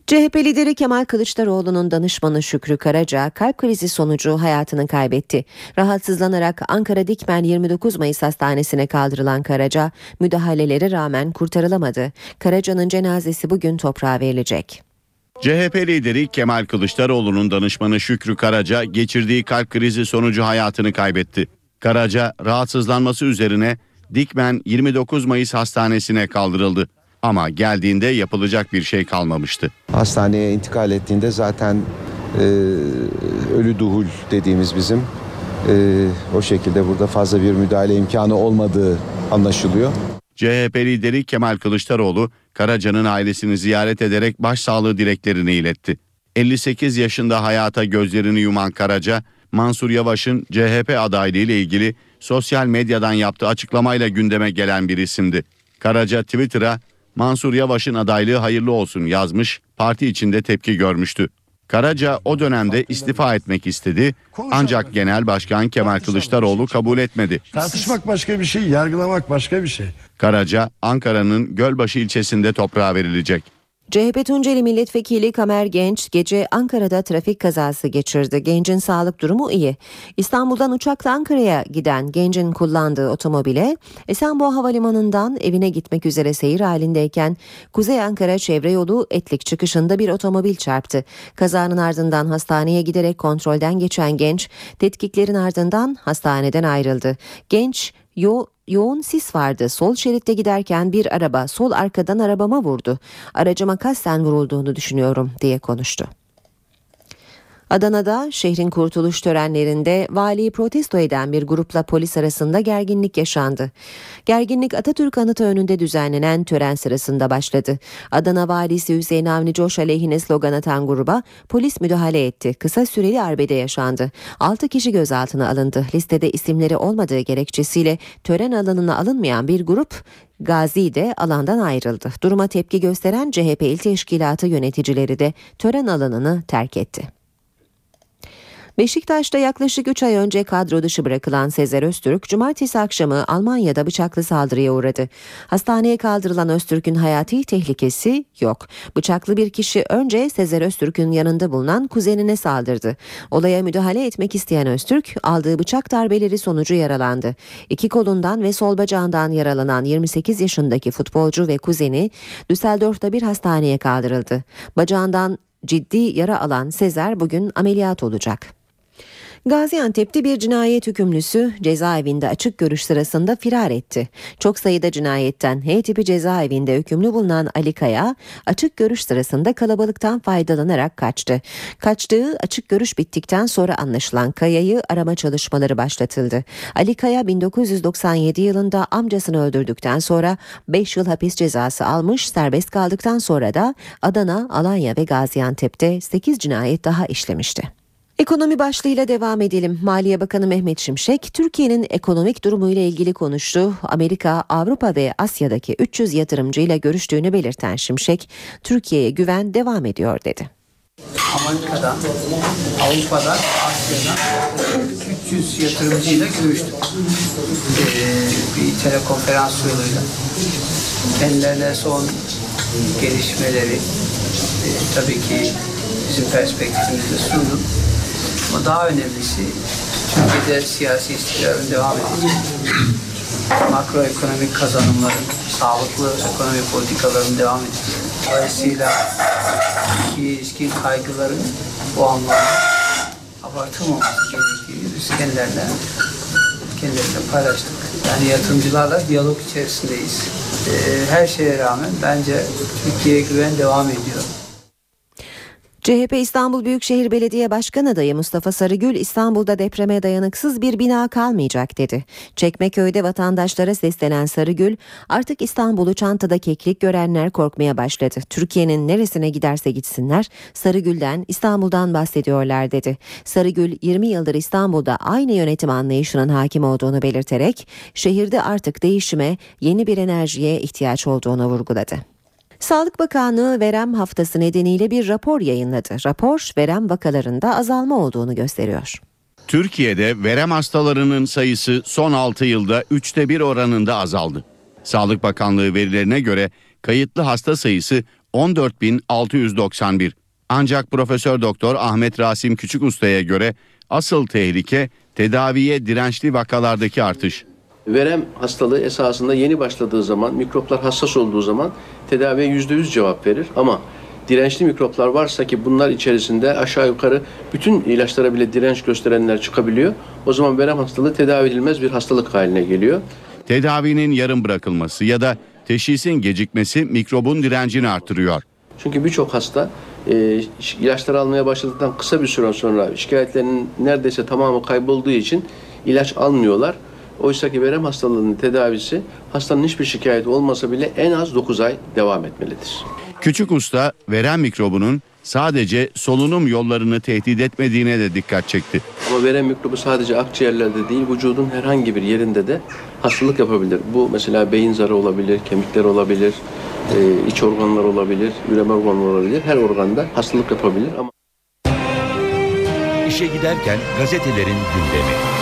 Speaker 2: CHP lideri Kemal Kılıçdaroğlu'nun danışmanı Şükrü Karaca kalp krizi sonucu hayatını kaybetti. Rahatsızlanarak Ankara Dikmen 29 Mayıs Hastanesi'ne kaldırılan Karaca müdahalelere rağmen kurtarılamadı. Karaca'nın cenazesi bugün toprağa verilecek.
Speaker 9: CHP lideri Kemal Kılıçdaroğlu'nun danışmanı Şükrü Karaca geçirdiği kalp krizi sonucu hayatını kaybetti. Karaca rahatsızlanması üzerine Dikmen 29 Mayıs Hastanesi'ne kaldırıldı. Ama geldiğinde yapılacak bir şey kalmamıştı.
Speaker 20: Hastaneye intikal ettiğinde zaten e, ölü duhul dediğimiz bizim e, o şekilde burada fazla bir müdahale imkanı olmadığı anlaşılıyor.
Speaker 9: CHP lideri Kemal Kılıçdaroğlu Karaca'nın ailesini ziyaret ederek başsağlığı dileklerini iletti. 58 yaşında hayata gözlerini yuman Karaca, Mansur Yavaş'ın CHP adaylığı ile ilgili sosyal medyadan yaptığı açıklamayla gündeme gelen bir isimdi. Karaca Twitter'a Mansur Yavaş'ın adaylığı hayırlı olsun yazmış, parti içinde tepki görmüştü. Karaca o dönemde istifa etmek istedi ancak Genel Başkan Kemal Kılıçdaroğlu kabul etmedi.
Speaker 21: Tartışmak başka bir şey, yargılamak başka bir şey.
Speaker 9: Karaca Ankara'nın Gölbaşı ilçesinde toprağa verilecek.
Speaker 2: CHP Tunceli Milletvekili Kamer Genç gece Ankara'da trafik kazası geçirdi. Gencin sağlık durumu iyi. İstanbul'dan uçakla Ankara'ya giden Genc'in kullandığı otomobile Esenboğa Havalimanı'ndan evine gitmek üzere seyir halindeyken Kuzey Ankara çevre yolu Etlik çıkışında bir otomobil çarptı. Kazanın ardından hastaneye giderek kontrolden geçen Genç tetkiklerin ardından hastaneden ayrıldı. Genç yo yoğun sis vardı. Sol şeritte giderken bir araba sol arkadan arabama vurdu. Aracıma kasten vurulduğunu düşünüyorum diye konuştu. Adana'da şehrin kurtuluş törenlerinde valiyi protesto eden bir grupla polis arasında gerginlik yaşandı. Gerginlik Atatürk Anıtı önünde düzenlenen tören sırasında başladı. Adana valisi Hüseyin Avni Coş aleyhine slogan atan gruba polis müdahale etti. Kısa süreli arbede yaşandı. 6 kişi gözaltına alındı. Listede isimleri olmadığı gerekçesiyle tören alanına alınmayan bir grup Gazi de alandan ayrıldı. Duruma tepki gösteren CHP il teşkilatı yöneticileri de tören alanını terk etti. Beşiktaş'ta yaklaşık 3 ay önce kadro dışı bırakılan Sezer Öztürk, cumartesi akşamı Almanya'da bıçaklı saldırıya uğradı. Hastaneye kaldırılan Öztürk'ün hayati tehlikesi yok. Bıçaklı bir kişi önce Sezer Öztürk'ün yanında bulunan kuzenine saldırdı. Olaya müdahale etmek isteyen Öztürk, aldığı bıçak darbeleri sonucu yaralandı. İki kolundan ve sol bacağından yaralanan 28 yaşındaki futbolcu ve kuzeni Düsseldorf'ta bir hastaneye kaldırıldı. Bacağından ciddi yara alan Sezer bugün ameliyat olacak. Gaziantep'te bir cinayet hükümlüsü cezaevinde açık görüş sırasında firar etti. Çok sayıda cinayetten H tipi cezaevinde hükümlü bulunan Ali Kaya açık görüş sırasında kalabalıktan faydalanarak kaçtı. Kaçtığı açık görüş bittikten sonra anlaşılan Kaya'yı arama çalışmaları başlatıldı. Ali Kaya 1997 yılında amcasını öldürdükten sonra 5 yıl hapis cezası almış serbest kaldıktan sonra da Adana, Alanya ve Gaziantep'te 8 cinayet daha işlemişti. Ekonomi başlığıyla devam edelim. Maliye Bakanı Mehmet Şimşek, Türkiye'nin ekonomik durumuyla ilgili konuştu. Amerika, Avrupa ve Asya'daki 300 yatırımcıyla görüştüğünü belirten Şimşek, Türkiye'ye güven devam ediyor dedi.
Speaker 22: Amerika'dan, Avrupa'dan, Asya'dan 300 yatırımcıyla görüştük. Ee, bir telekonferans yoluyla. Kendilerine son gelişmeleri e, tabii ki bizim perspektifimizde sundum. Ama daha önemlisi Türkiye'de siyasi istikrarın devam edecek. Makroekonomik kazanımların, sağlıklı ekonomi politikaların devam edecek. Dolayısıyla ilişkin kaygıların bu anlamda abartılmaması gerektiğini biz kendilerine kendileriyle paylaştık. Yani yatırımcılarla diyalog içerisindeyiz. Ee, her şeye rağmen bence Türkiye'ye güven devam ediyor.
Speaker 2: CHP İstanbul Büyükşehir Belediye Başkan adayı Mustafa Sarıgül İstanbul'da depreme dayanıksız bir bina kalmayacak dedi. Çekmeköy'de vatandaşlara seslenen Sarıgül artık İstanbul'u çantada keklik görenler korkmaya başladı. Türkiye'nin neresine giderse gitsinler Sarıgül'den İstanbul'dan bahsediyorlar dedi. Sarıgül 20 yıldır İstanbul'da aynı yönetim anlayışının hakim olduğunu belirterek şehirde artık değişime yeni bir enerjiye ihtiyaç olduğunu vurguladı. Sağlık Bakanlığı verem haftası nedeniyle bir rapor yayınladı. Rapor verem vakalarında azalma olduğunu gösteriyor.
Speaker 9: Türkiye'de verem hastalarının sayısı son 6 yılda 3'te 1 oranında azaldı. Sağlık Bakanlığı verilerine göre kayıtlı hasta sayısı 14.691. Ancak Profesör Doktor Ahmet Rasim Küçükusta'ya göre asıl tehlike tedaviye dirençli vakalardaki artış.
Speaker 23: Verem hastalığı esasında yeni başladığı zaman, mikroplar hassas olduğu zaman tedaviye yüzde yüz cevap verir. Ama dirençli mikroplar varsa ki bunlar içerisinde aşağı yukarı bütün ilaçlara bile direnç gösterenler çıkabiliyor. O zaman verem hastalığı tedavi edilmez bir hastalık haline geliyor.
Speaker 9: Tedavinin yarım bırakılması ya da teşhisin gecikmesi mikrobun direncini artırıyor.
Speaker 23: Çünkü birçok hasta e, ilaçları almaya başladıktan kısa bir süre sonra şikayetlerinin neredeyse tamamı kaybolduğu için ilaç almıyorlar. Oysa ki verem hastalığının tedavisi hastanın hiçbir şikayeti olmasa bile en az 9 ay devam etmelidir.
Speaker 9: Küçük usta verem mikrobunun sadece solunum yollarını tehdit etmediğine de dikkat çekti.
Speaker 23: Ama verem mikrobu sadece akciğerlerde değil vücudun herhangi bir yerinde de hastalık yapabilir. Bu mesela beyin zarı olabilir, kemikler olabilir, e, iç organlar olabilir, üreme organları olabilir. Her organda hastalık yapabilir ama
Speaker 1: İşe giderken gazetelerin gündemi.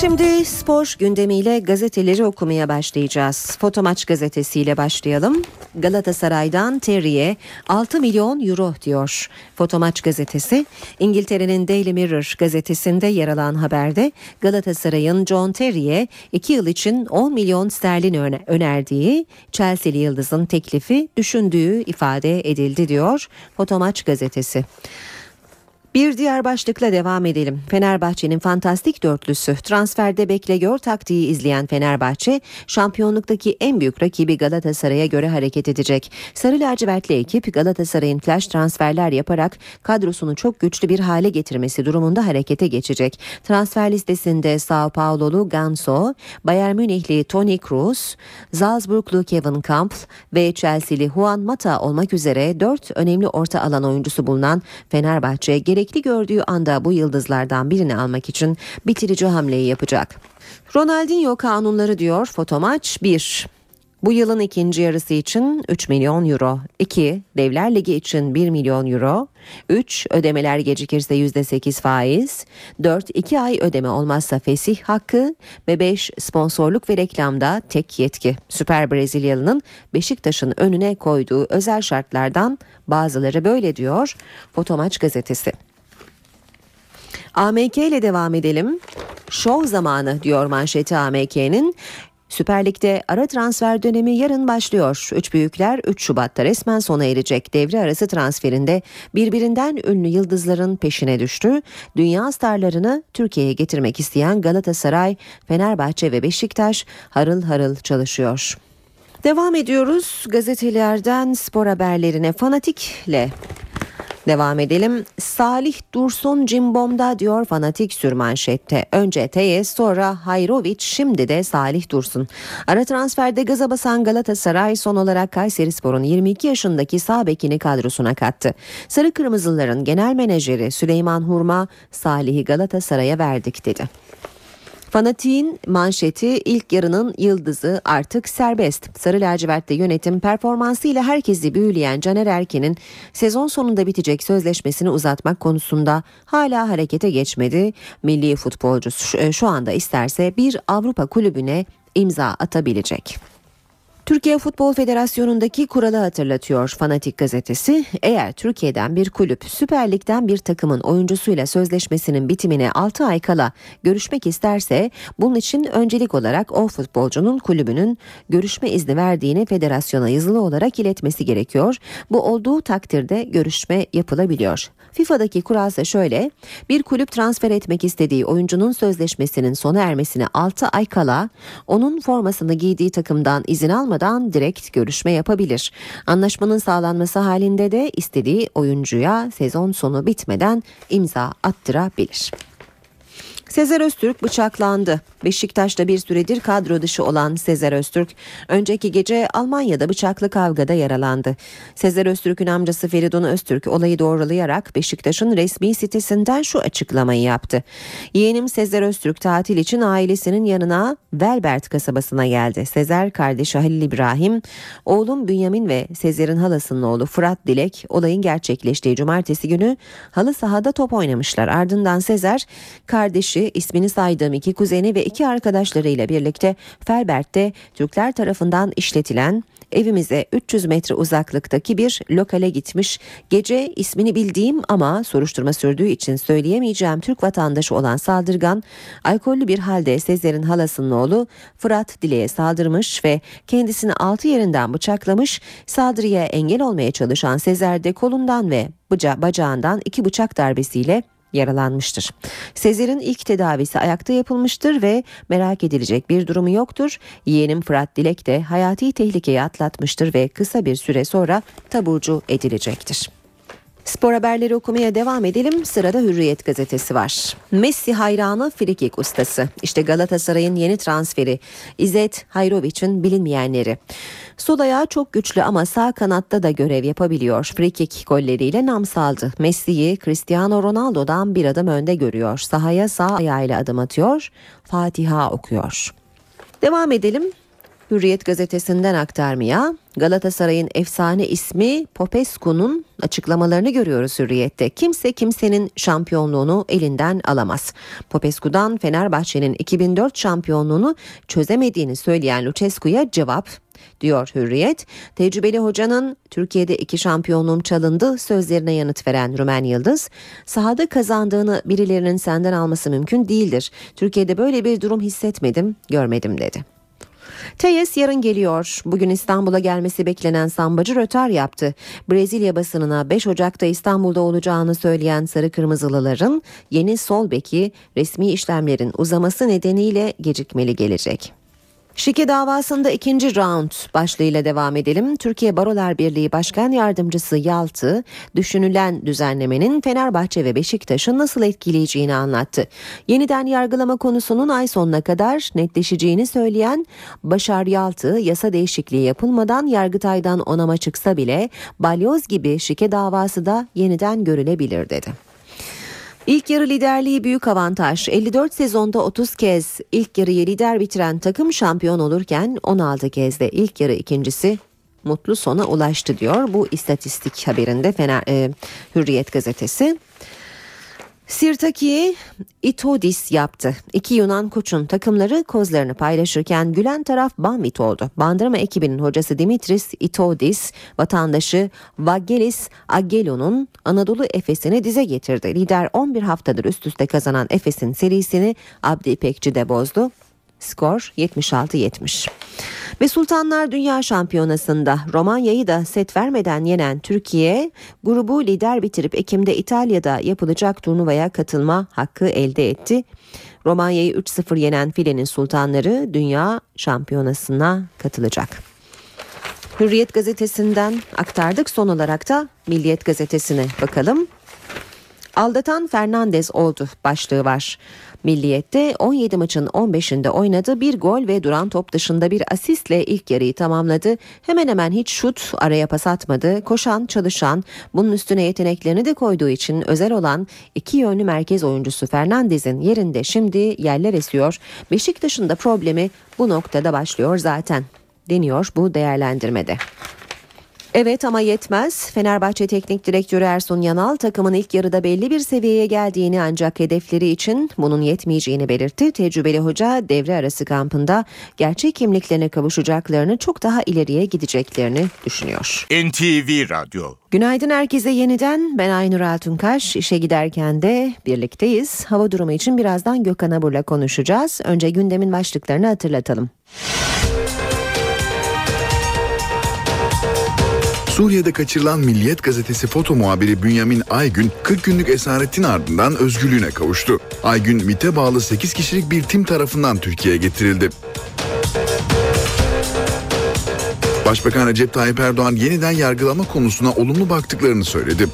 Speaker 2: Şimdi spor gündemiyle gazeteleri okumaya başlayacağız. Fotomaç gazetesiyle başlayalım. Galatasaray'dan Terry'e 6 milyon euro diyor. Fotomaç gazetesi İngiltere'nin Daily Mirror gazetesinde yer alan haberde Galatasaray'ın John Terry'e 2 yıl için 10 milyon sterlin önerdiği Chelsea'li yıldızın teklifi düşündüğü ifade edildi diyor Fotomaç gazetesi. Bir diğer başlıkla devam edelim. Fenerbahçe'nin fantastik dörtlüsü transferde bekle gör taktiği izleyen Fenerbahçe şampiyonluktaki en büyük rakibi Galatasaray'a göre hareket edecek. Sarı lacivertli ekip Galatasaray'ın flash transferler yaparak kadrosunu çok güçlü bir hale getirmesi durumunda harekete geçecek. Transfer listesinde Sao Paulo'lu Ganso, Bayern Münihli Toni Kroos, Salzburglu Kevin Kampl ve Chelsea'li Juan Mata olmak üzere dört önemli orta alan oyuncusu bulunan Fenerbahçe gerek gerekli gördüğü anda bu yıldızlardan birini almak için bitirici hamleyi yapacak. Ronaldinho kanunları diyor fotomaç 1. Bu yılın ikinci yarısı için 3 milyon euro. 2. Devler Ligi için 1 milyon euro. 3. Ödemeler gecikirse %8 faiz. 4. 2 ay ödeme olmazsa fesih hakkı. Ve 5. Sponsorluk ve reklamda tek yetki. Süper Brezilyalı'nın Beşiktaş'ın önüne koyduğu özel şartlardan bazıları böyle diyor Fotomaç gazetesi. AMK ile devam edelim. Şov zamanı diyor manşeti AMK'nin. Süper Lig'de ara transfer dönemi yarın başlıyor. Üç büyükler 3 Şubat'ta resmen sona erecek devre arası transferinde birbirinden ünlü yıldızların peşine düştü. Dünya starlarını Türkiye'ye getirmek isteyen Galatasaray, Fenerbahçe ve Beşiktaş harıl harıl çalışıyor. Devam ediyoruz gazetelerden spor haberlerine fanatikle Devam edelim. Salih Dursun Cimbom'da diyor fanatik sürmanşette. Önce Teyes sonra Hayrovic şimdi de Salih Dursun. Ara transferde gaza basan Galatasaray son olarak Kayseri Spor'un 22 yaşındaki sağ bekini kadrosuna kattı. Sarı Kırmızıların genel menajeri Süleyman Hurma Salih'i Galatasaray'a verdik dedi. Fanatik'in manşeti ilk yarının yıldızı artık serbest. Sarı lacivertte yönetim performansıyla herkesi büyüleyen Caner Erkin'in sezon sonunda bitecek sözleşmesini uzatmak konusunda hala harekete geçmedi. Milli futbolcu şu anda isterse bir Avrupa kulübüne imza atabilecek. Türkiye Futbol Federasyonu'ndaki kuralı hatırlatıyor Fanatik gazetesi. Eğer Türkiye'den bir kulüp Süper Lig'den bir takımın oyuncusuyla sözleşmesinin bitimine 6 ay kala görüşmek isterse bunun için öncelik olarak o futbolcunun kulübünün görüşme izni verdiğini federasyona yazılı olarak iletmesi gerekiyor. Bu olduğu takdirde görüşme yapılabiliyor. FIFA'daki kural ise şöyle. Bir kulüp transfer etmek istediği oyuncunun sözleşmesinin sona ermesine 6 ay kala onun formasını giydiği takımdan izin almadan direkt görüşme yapabilir. Anlaşmanın sağlanması halinde de istediği oyuncuya sezon sonu bitmeden imza attırabilir. Sezer Öztürk bıçaklandı. Beşiktaş'ta bir süredir kadro dışı olan Sezer Öztürk önceki gece Almanya'da bıçaklı kavgada yaralandı. Sezer Öztürk'ün amcası Feridun Öztürk olayı doğrulayarak Beşiktaş'ın resmi sitesinden şu açıklamayı yaptı. Yeğenim Sezer Öztürk tatil için ailesinin yanına Velbert kasabasına geldi. Sezer kardeşi Halil İbrahim, oğlum Bünyamin ve Sezer'in halasının oğlu Fırat Dilek olayın gerçekleştiği cumartesi günü halı sahada top oynamışlar. Ardından Sezer kardeşi ismini saydığım iki kuzeni ve iki arkadaşlarıyla birlikte Felbert'te Türkler tarafından işletilen evimize 300 metre uzaklıktaki bir lokale gitmiş. Gece ismini bildiğim ama soruşturma sürdüğü için söyleyemeyeceğim Türk vatandaşı olan saldırgan alkollü bir halde Sezer'in halasının oğlu Fırat Dile'ye saldırmış ve kendisini altı yerinden bıçaklamış. Saldırıya engel olmaya çalışan Sezer de kolundan ve bıca bacağından iki bıçak darbesiyle yaralanmıştır. Sezer'in ilk tedavisi ayakta yapılmıştır ve merak edilecek bir durumu yoktur. Yeğenim Fırat Dilek de hayati tehlikeyi atlatmıştır ve kısa bir süre sonra taburcu edilecektir. Spor haberleri okumaya devam edelim. Sırada Hürriyet gazetesi var. Messi hayranı frikik ustası. İşte Galatasaray'ın yeni transferi. İzzet Hayrovic'in bilinmeyenleri. Sol ayağı çok güçlü ama sağ kanatta da görev yapabiliyor. Frikik golleriyle nam saldı. Messi'yi Cristiano Ronaldo'dan bir adım önde görüyor. Sahaya sağ ayağıyla adım atıyor. Fatiha okuyor. Devam edelim. Hürriyet gazetesinden aktarmaya Galatasaray'ın efsane ismi Popescu'nun açıklamalarını görüyoruz Hürriyet'te. Kimse kimsenin şampiyonluğunu elinden alamaz. Popescu'dan Fenerbahçe'nin 2004 şampiyonluğunu çözemediğini söyleyen Lucescu'ya cevap diyor Hürriyet. Tecrübeli hocanın Türkiye'de iki şampiyonluğum çalındı sözlerine yanıt veren Rümen Yıldız, sahada kazandığını birilerinin senden alması mümkün değildir. Türkiye'de böyle bir durum hissetmedim, görmedim dedi. Teyes yarın geliyor. Bugün İstanbul'a gelmesi beklenen sambacı rötar yaptı. Brezilya basınına 5 Ocak'ta İstanbul'da olacağını söyleyen Sarı Kırmızılıların yeni sol beki resmi işlemlerin uzaması nedeniyle gecikmeli gelecek. Şike davasında ikinci round başlığıyla devam edelim. Türkiye Barolar Birliği Başkan Yardımcısı Yaltı, düşünülen düzenlemenin Fenerbahçe ve Beşiktaş'ı nasıl etkileyeceğini anlattı. Yeniden yargılama konusunun ay sonuna kadar netleşeceğini söyleyen Başar Yaltı, yasa değişikliği yapılmadan Yargıtay'dan onama çıksa bile balyoz gibi şike davası da yeniden görülebilir dedi. İlk yarı liderliği büyük avantaj. 54 sezonda 30 kez ilk yarıyı lider bitiren takım şampiyon olurken 16 kez de ilk yarı ikincisi mutlu sona ulaştı diyor bu istatistik haberinde Fener e, Hürriyet gazetesi. Sirtaki Itodis yaptı. İki Yunan koçun takımları kozlarını paylaşırken gülen taraf Bambit oldu. Bandırma ekibinin hocası Dimitris Itodis vatandaşı Vagelis Agelo'nun Anadolu Efes'ini dize getirdi. Lider 11 haftadır üst üste kazanan Efes'in serisini Abdi İpekçi de bozdu. Skor 76-70. Ve Sultanlar Dünya Şampiyonası'nda Romanya'yı da set vermeden yenen Türkiye grubu lider bitirip Ekim'de İtalya'da yapılacak turnuvaya katılma hakkı elde etti. Romanya'yı 3-0 yenen filenin sultanları Dünya Şampiyonası'na katılacak. Hürriyet gazetesinden aktardık. Son olarak da Milliyet gazetesine bakalım. Aldatan Fernandez oldu başlığı var. Milliyet'te 17 maçın 15'inde oynadı. Bir gol ve duran top dışında bir asistle ilk yarıyı tamamladı. Hemen hemen hiç şut araya pas atmadı. Koşan, çalışan, bunun üstüne yeteneklerini de koyduğu için özel olan iki yönlü merkez oyuncusu Fernandez'in yerinde şimdi yerler esiyor. Beşiktaş'ın da problemi bu noktada başlıyor zaten deniyor bu değerlendirmede. Evet ama yetmez. Fenerbahçe Teknik Direktörü Ersun Yanal takımın ilk yarıda belli bir seviyeye geldiğini ancak hedefleri için bunun yetmeyeceğini belirtti. Tecrübeli hoca devre arası kampında gerçek kimliklerine kavuşacaklarını çok daha ileriye gideceklerini düşünüyor.
Speaker 1: NTV Radyo
Speaker 2: Günaydın herkese yeniden ben Aynur Altunkaş işe giderken de birlikteyiz. Hava durumu için birazdan Gökhan Abur'la konuşacağız. Önce gündemin başlıklarını hatırlatalım.
Speaker 3: Suriye'de kaçırılan Milliyet gazetesi foto muhabiri Bünyamin Aygün 40 günlük esaretin ardından özgürlüğüne kavuştu. Aygün MİT'e bağlı 8 kişilik bir tim tarafından Türkiye'ye getirildi. Başbakan Recep Tayyip Erdoğan yeniden yargılama konusuna olumlu baktıklarını söyledi.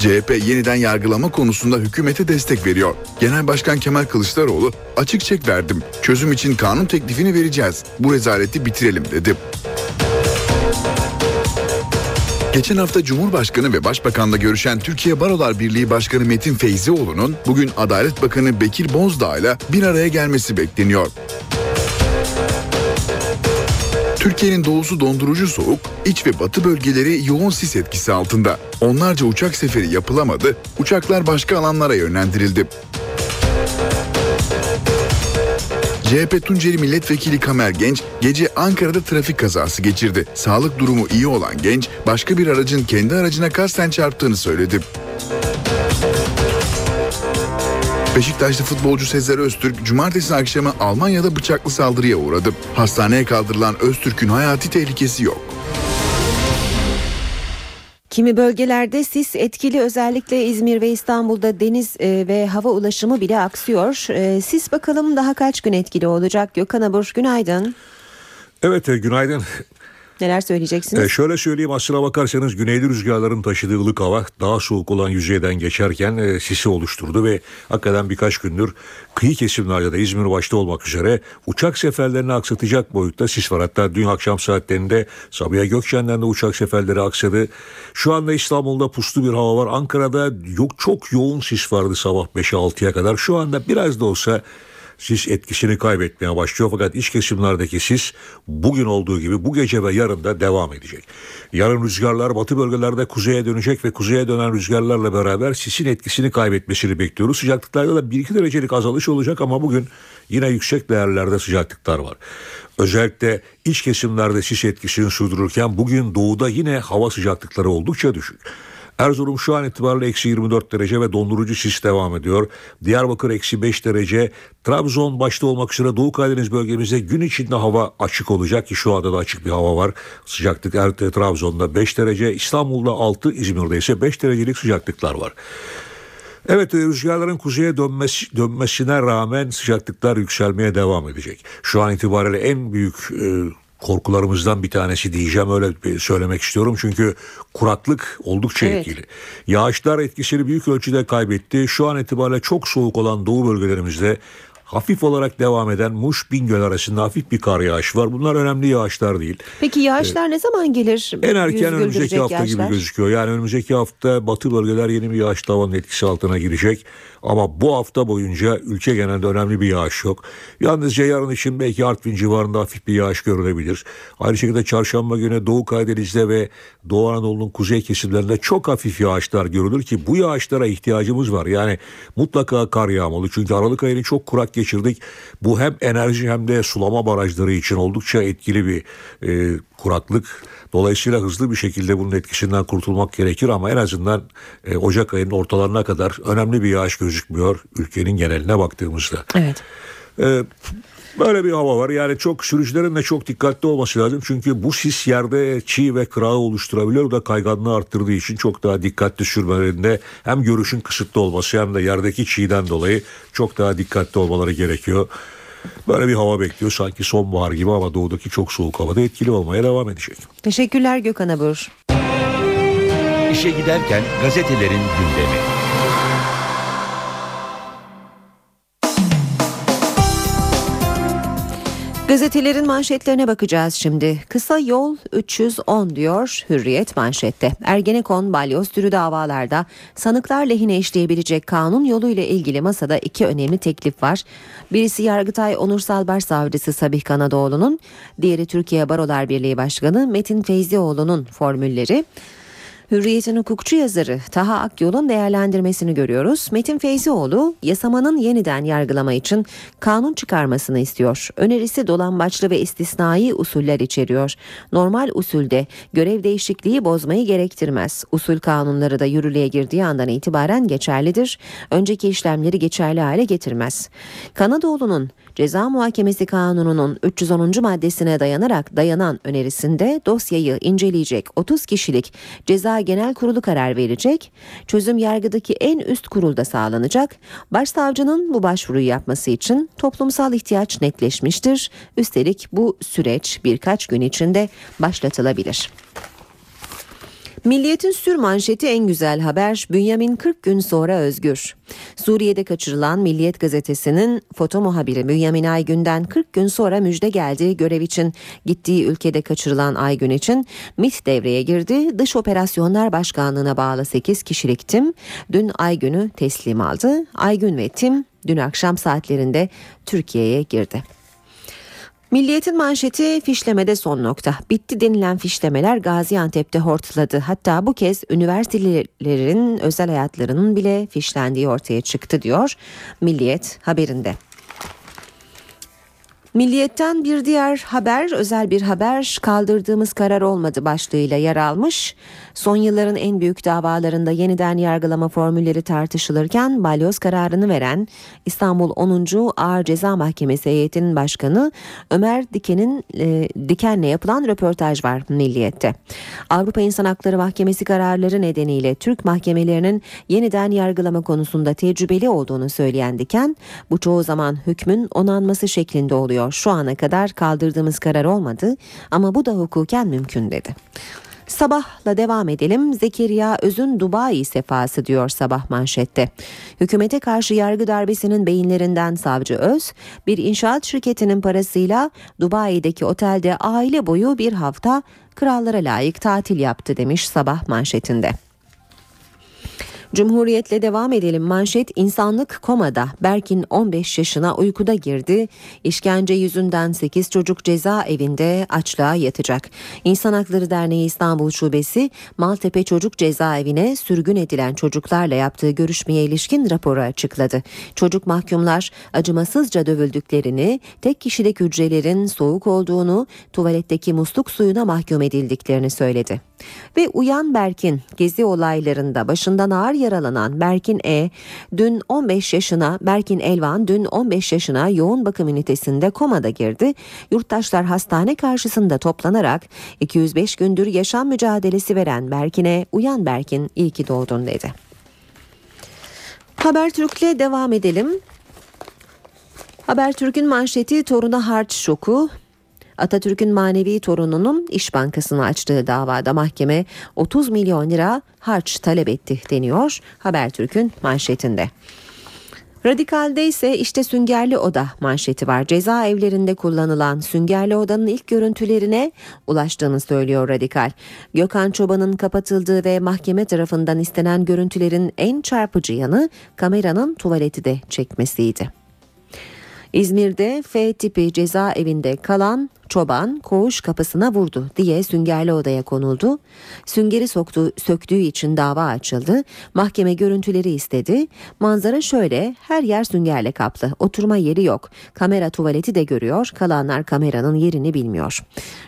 Speaker 3: CHP yeniden yargılama konusunda hükümete destek veriyor. Genel Başkan Kemal Kılıçdaroğlu açık çek verdim. Çözüm için kanun teklifini vereceğiz. Bu rezaleti bitirelim dedi. Geçen hafta Cumhurbaşkanı ve Başbakan'la görüşen Türkiye Barolar Birliği Başkanı Metin Feyzioğlu'nun bugün Adalet Bakanı Bekir Bozdağ ile bir araya gelmesi bekleniyor. Türkiye'nin doğusu dondurucu soğuk, iç ve batı bölgeleri yoğun sis etkisi altında. Onlarca uçak seferi yapılamadı, uçaklar başka alanlara yönlendirildi. CHP Tunceli Milletvekili Kamer Genç gece Ankara'da trafik kazası geçirdi. Sağlık durumu iyi olan genç başka bir aracın kendi aracına kasten çarptığını söyledi. Beşiktaşlı futbolcu Sezer Öztürk cumartesi akşamı Almanya'da bıçaklı saldırıya uğradı. Hastaneye kaldırılan Öztürk'ün hayati tehlikesi yok.
Speaker 2: Kimi bölgelerde sis etkili özellikle İzmir ve İstanbul'da deniz e, ve hava ulaşımı bile aksıyor. E, sis bakalım daha kaç gün etkili olacak? Gökhan Abur günaydın.
Speaker 24: Evet e, günaydın.
Speaker 2: Neler söyleyeceksiniz?
Speaker 24: Ee, şöyle söyleyeyim aslına bakarsanız güneyli rüzgarların taşıdığı ılık hava daha soğuk olan yüzeyden geçerken e, sisi oluşturdu ve hakikaten birkaç gündür kıyı kesimlerde de İzmir başta olmak üzere uçak seferlerini aksatacak boyutta sis var. Hatta dün akşam saatlerinde Sabiha Gökçen'den de uçak seferleri aksadı. Şu anda İstanbul'da puslu bir hava var. Ankara'da yok çok yoğun sis vardı sabah 5'e 6'ya kadar. Şu anda biraz da olsa sis etkisini kaybetmeye başlıyor. Fakat iç kesimlerdeki sis bugün olduğu gibi bu gece ve yarın da devam edecek. Yarın rüzgarlar batı bölgelerde kuzeye dönecek ve kuzeye dönen rüzgarlarla beraber sisin etkisini kaybetmesini bekliyoruz. Sıcaklıklarda da 1-2 derecelik azalış olacak ama bugün yine yüksek değerlerde sıcaklıklar var. Özellikle iç kesimlerde sis etkisini sürdürürken bugün doğuda yine hava sıcaklıkları oldukça düşük. Erzurum şu an itibariyle eksi 24 derece ve dondurucu sis devam ediyor. Diyarbakır eksi 5 derece. Trabzon başta olmak üzere Doğu Karadeniz bölgemizde gün içinde hava açık olacak ki şu anda da açık bir hava var. Sıcaklık er, Trabzon'da 5 derece, İstanbul'da 6, İzmir'de ise 5 derecelik sıcaklıklar var. Evet rüzgarların kuzeye dönmesi, dönmesine rağmen sıcaklıklar yükselmeye devam edecek. Şu an itibariyle en büyük e, korkularımızdan bir tanesi diyeceğim öyle söylemek istiyorum. Çünkü kuraklık oldukça evet. etkili. Yağışlar etkisini büyük ölçüde kaybetti. Şu an itibariyle çok soğuk olan doğu bölgelerimizde hafif olarak devam eden Muş Bingöl arasında hafif bir kar yağışı var. Bunlar önemli yağışlar değil.
Speaker 2: Peki yağışlar ne zaman gelir?
Speaker 24: En erken önümüzdeki hafta
Speaker 2: yağışlar?
Speaker 24: gibi gözüküyor. Yani önümüzdeki hafta batı bölgeler yeni bir yağış tavanın etkisi altına girecek. Ama bu hafta boyunca ülke genelinde önemli bir yağış yok. Yalnızca yarın için belki Artvin civarında hafif bir yağış görülebilir. Aynı şekilde çarşamba günü Doğu Karadeniz'de ve Doğu Anadolu'nun kuzey kesimlerinde çok hafif yağışlar görülür ki bu yağışlara ihtiyacımız var. Yani mutlaka kar yağmalı. Çünkü Aralık ayını çok kurak geçirdik. Bu hem enerji hem de sulama barajları için oldukça etkili bir e, kuraklık. Dolayısıyla hızlı bir şekilde bunun etkisinden kurtulmak gerekir ama en azından e, Ocak ayının ortalarına kadar önemli bir yağış gözükmüyor ülkenin geneline baktığımızda.
Speaker 2: Evet.
Speaker 24: E, Böyle bir hava var. Yani çok sürücülerin de çok dikkatli olması lazım. Çünkü bu sis yerde çiğ ve kırağı oluşturabilir. O da kayganlığı arttırdığı için çok daha dikkatli sürmelerinde hem görüşün kısıtlı olması hem de yerdeki çiğden dolayı çok daha dikkatli olmaları gerekiyor. Böyle bir hava bekliyor sanki sonbahar gibi ama doğudaki çok soğuk havada etkili olmaya devam edecek.
Speaker 2: Teşekkürler Gökhan Abur.
Speaker 1: İşe giderken gazetelerin gündemi.
Speaker 2: Gazetelerin manşetlerine bakacağız şimdi. Kısa yol 310 diyor Hürriyet manşette. Ergenekon balyoz türü davalarda sanıklar lehine işleyebilecek kanun yoluyla ilgili masada iki önemli teklif var. Birisi Yargıtay Onursal Başsavcısı Sabih Kanadoğlu'nun, diğeri Türkiye Barolar Birliği Başkanı Metin Feyzioğlu'nun formülleri. Hürriyet'in hukukçu yazarı Taha Akyol'un değerlendirmesini görüyoruz. Metin Feyzioğlu yasamanın yeniden yargılama için kanun çıkarmasını istiyor. Önerisi dolambaçlı ve istisnai usuller içeriyor. Normal usulde görev değişikliği bozmayı gerektirmez. Usul kanunları da yürürlüğe girdiği andan itibaren geçerlidir. Önceki işlemleri geçerli hale getirmez. Kanadoğlu'nun Ceza Muhakemesi Kanunu'nun 310. maddesine dayanarak dayanan önerisinde dosyayı inceleyecek 30 kişilik Ceza Genel Kurulu karar verecek. Çözüm yargıdaki en üst kurulda sağlanacak. Başsavcının bu başvuruyu yapması için toplumsal ihtiyaç netleşmiştir. Üstelik bu süreç birkaç gün içinde başlatılabilir. Milliyetin sür manşeti en güzel haber Bünyamin 40 gün sonra özgür. Suriye'de kaçırılan Milliyet gazetesinin foto muhabiri Bünyamin Aygün'den 40 gün sonra müjde geldi. Görev için gittiği ülkede kaçırılan Aygün için MIT devreye girdi. Dış Operasyonlar Başkanlığı'na bağlı 8 kişilik tim dün Aygün'ü teslim aldı. Aygün ve tim dün akşam saatlerinde Türkiye'ye girdi. Milliyetin manşeti fişlemede son nokta. Bitti denilen fişlemeler Gaziantep'te hortladı. Hatta bu kez üniversitelerin özel hayatlarının bile fişlendiği ortaya çıktı diyor Milliyet haberinde. Milliyetten bir diğer haber, özel bir haber kaldırdığımız karar olmadı başlığıyla yer almış. Son yılların en büyük davalarında yeniden yargılama formülleri tartışılırken balyoz kararını veren İstanbul 10. Ağır Ceza Mahkemesi heyetinin başkanı Ömer Diken'in e, Diken'le yapılan röportaj var Milliyet'te. Avrupa İnsan Hakları Mahkemesi kararları nedeniyle Türk mahkemelerinin yeniden yargılama konusunda tecrübeli olduğunu söyleyen Diken, bu çoğu zaman hükmün onanması şeklinde oluyor. Şu ana kadar kaldırdığımız karar olmadı ama bu da hukuken mümkün dedi. Sabahla devam edelim. Zekeriya Öz'ün Dubai sefası diyor sabah manşette. Hükümete karşı yargı darbesinin beyinlerinden savcı Öz, bir inşaat şirketinin parasıyla Dubai'deki otelde aile boyu bir hafta krallara layık tatil yaptı demiş sabah manşetinde. Cumhuriyetle devam edelim. Manşet insanlık komada. Berkin 15 yaşına uykuda girdi. İşkence yüzünden 8 çocuk cezaevinde açlığa yatacak. İnsan Hakları Derneği İstanbul Şubesi Maltepe Çocuk Cezaevine sürgün edilen çocuklarla yaptığı görüşmeye ilişkin raporu açıkladı. Çocuk mahkumlar acımasızca dövüldüklerini, tek kişilik hücrelerin soğuk olduğunu, tuvaletteki musluk suyuna mahkum edildiklerini söyledi. Ve Uyan Berkin gezi olaylarında başından ağır yaralanan Berkin E dün 15 yaşına Berkin Elvan dün 15 yaşına yoğun bakım ünitesinde komada girdi. Yurttaşlar hastane karşısında toplanarak 205 gündür yaşam mücadelesi veren Berkin'e Uyan Berkin iyi ki doğdun dedi. Habertürk'le devam edelim. Habertürk'ün manşeti toruna harç şoku. Atatürk'ün manevi torununun İş Bankası'nı açtığı davada mahkeme 30 milyon lira harç talep etti deniyor Habertürk'ün manşetinde. Radikal'de ise işte Süngerli Oda manşeti var. Cezaevlerinde kullanılan Süngerli Oda'nın ilk görüntülerine ulaştığını söylüyor Radikal. Gökhan Çoban'ın kapatıldığı ve mahkeme tarafından istenen görüntülerin en çarpıcı yanı kameranın tuvaleti de çekmesiydi. İzmir'de F tipi cezaevinde kalan çoban koğuş kapısına vurdu diye süngerli odaya konuldu. Süngeri soktu, söktüğü için dava açıldı. Mahkeme görüntüleri istedi. Manzara şöyle her yer süngerle kaplı. Oturma yeri yok. Kamera tuvaleti de görüyor. Kalanlar kameranın yerini bilmiyor.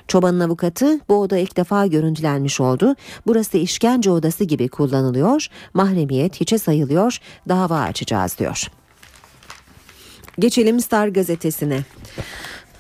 Speaker 2: Çobanın avukatı bu oda ilk defa görüntülenmiş oldu. Burası işkence odası gibi kullanılıyor. Mahremiyet hiçe sayılıyor. Dava açacağız diyor. Geçelim Star gazetesine.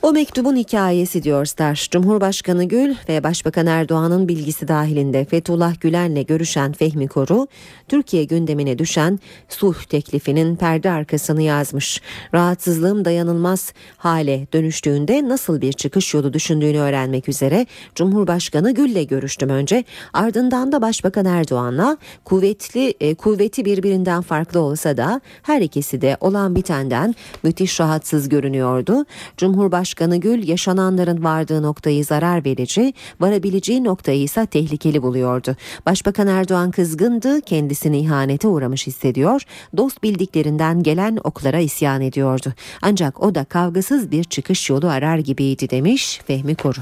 Speaker 2: O mektubun hikayesi diyor Star. Cumhurbaşkanı Gül ve Başbakan Erdoğan'ın bilgisi dahilinde Fethullah Gülen'le görüşen Fehmi Koru, Türkiye gündemine düşen sulh teklifinin perde arkasını yazmış. Rahatsızlığım dayanılmaz hale dönüştüğünde nasıl bir çıkış yolu düşündüğünü öğrenmek üzere Cumhurbaşkanı Gül'le görüştüm önce. Ardından da Başbakan Erdoğan'la kuvvetli e, kuvveti birbirinden farklı olsa da her ikisi de olan bitenden müthiş rahatsız görünüyordu. Cumhurbaşkanı Gül yaşananların vardığı noktayı zarar verici, varabileceği noktayı ise tehlikeli buluyordu. Başbakan Erdoğan kızgındı, kendisini ihanete uğramış hissediyor, dost bildiklerinden gelen oklara isyan ediyordu. Ancak o da kavgasız bir çıkış yolu arar gibiydi demiş Fehmi Koru.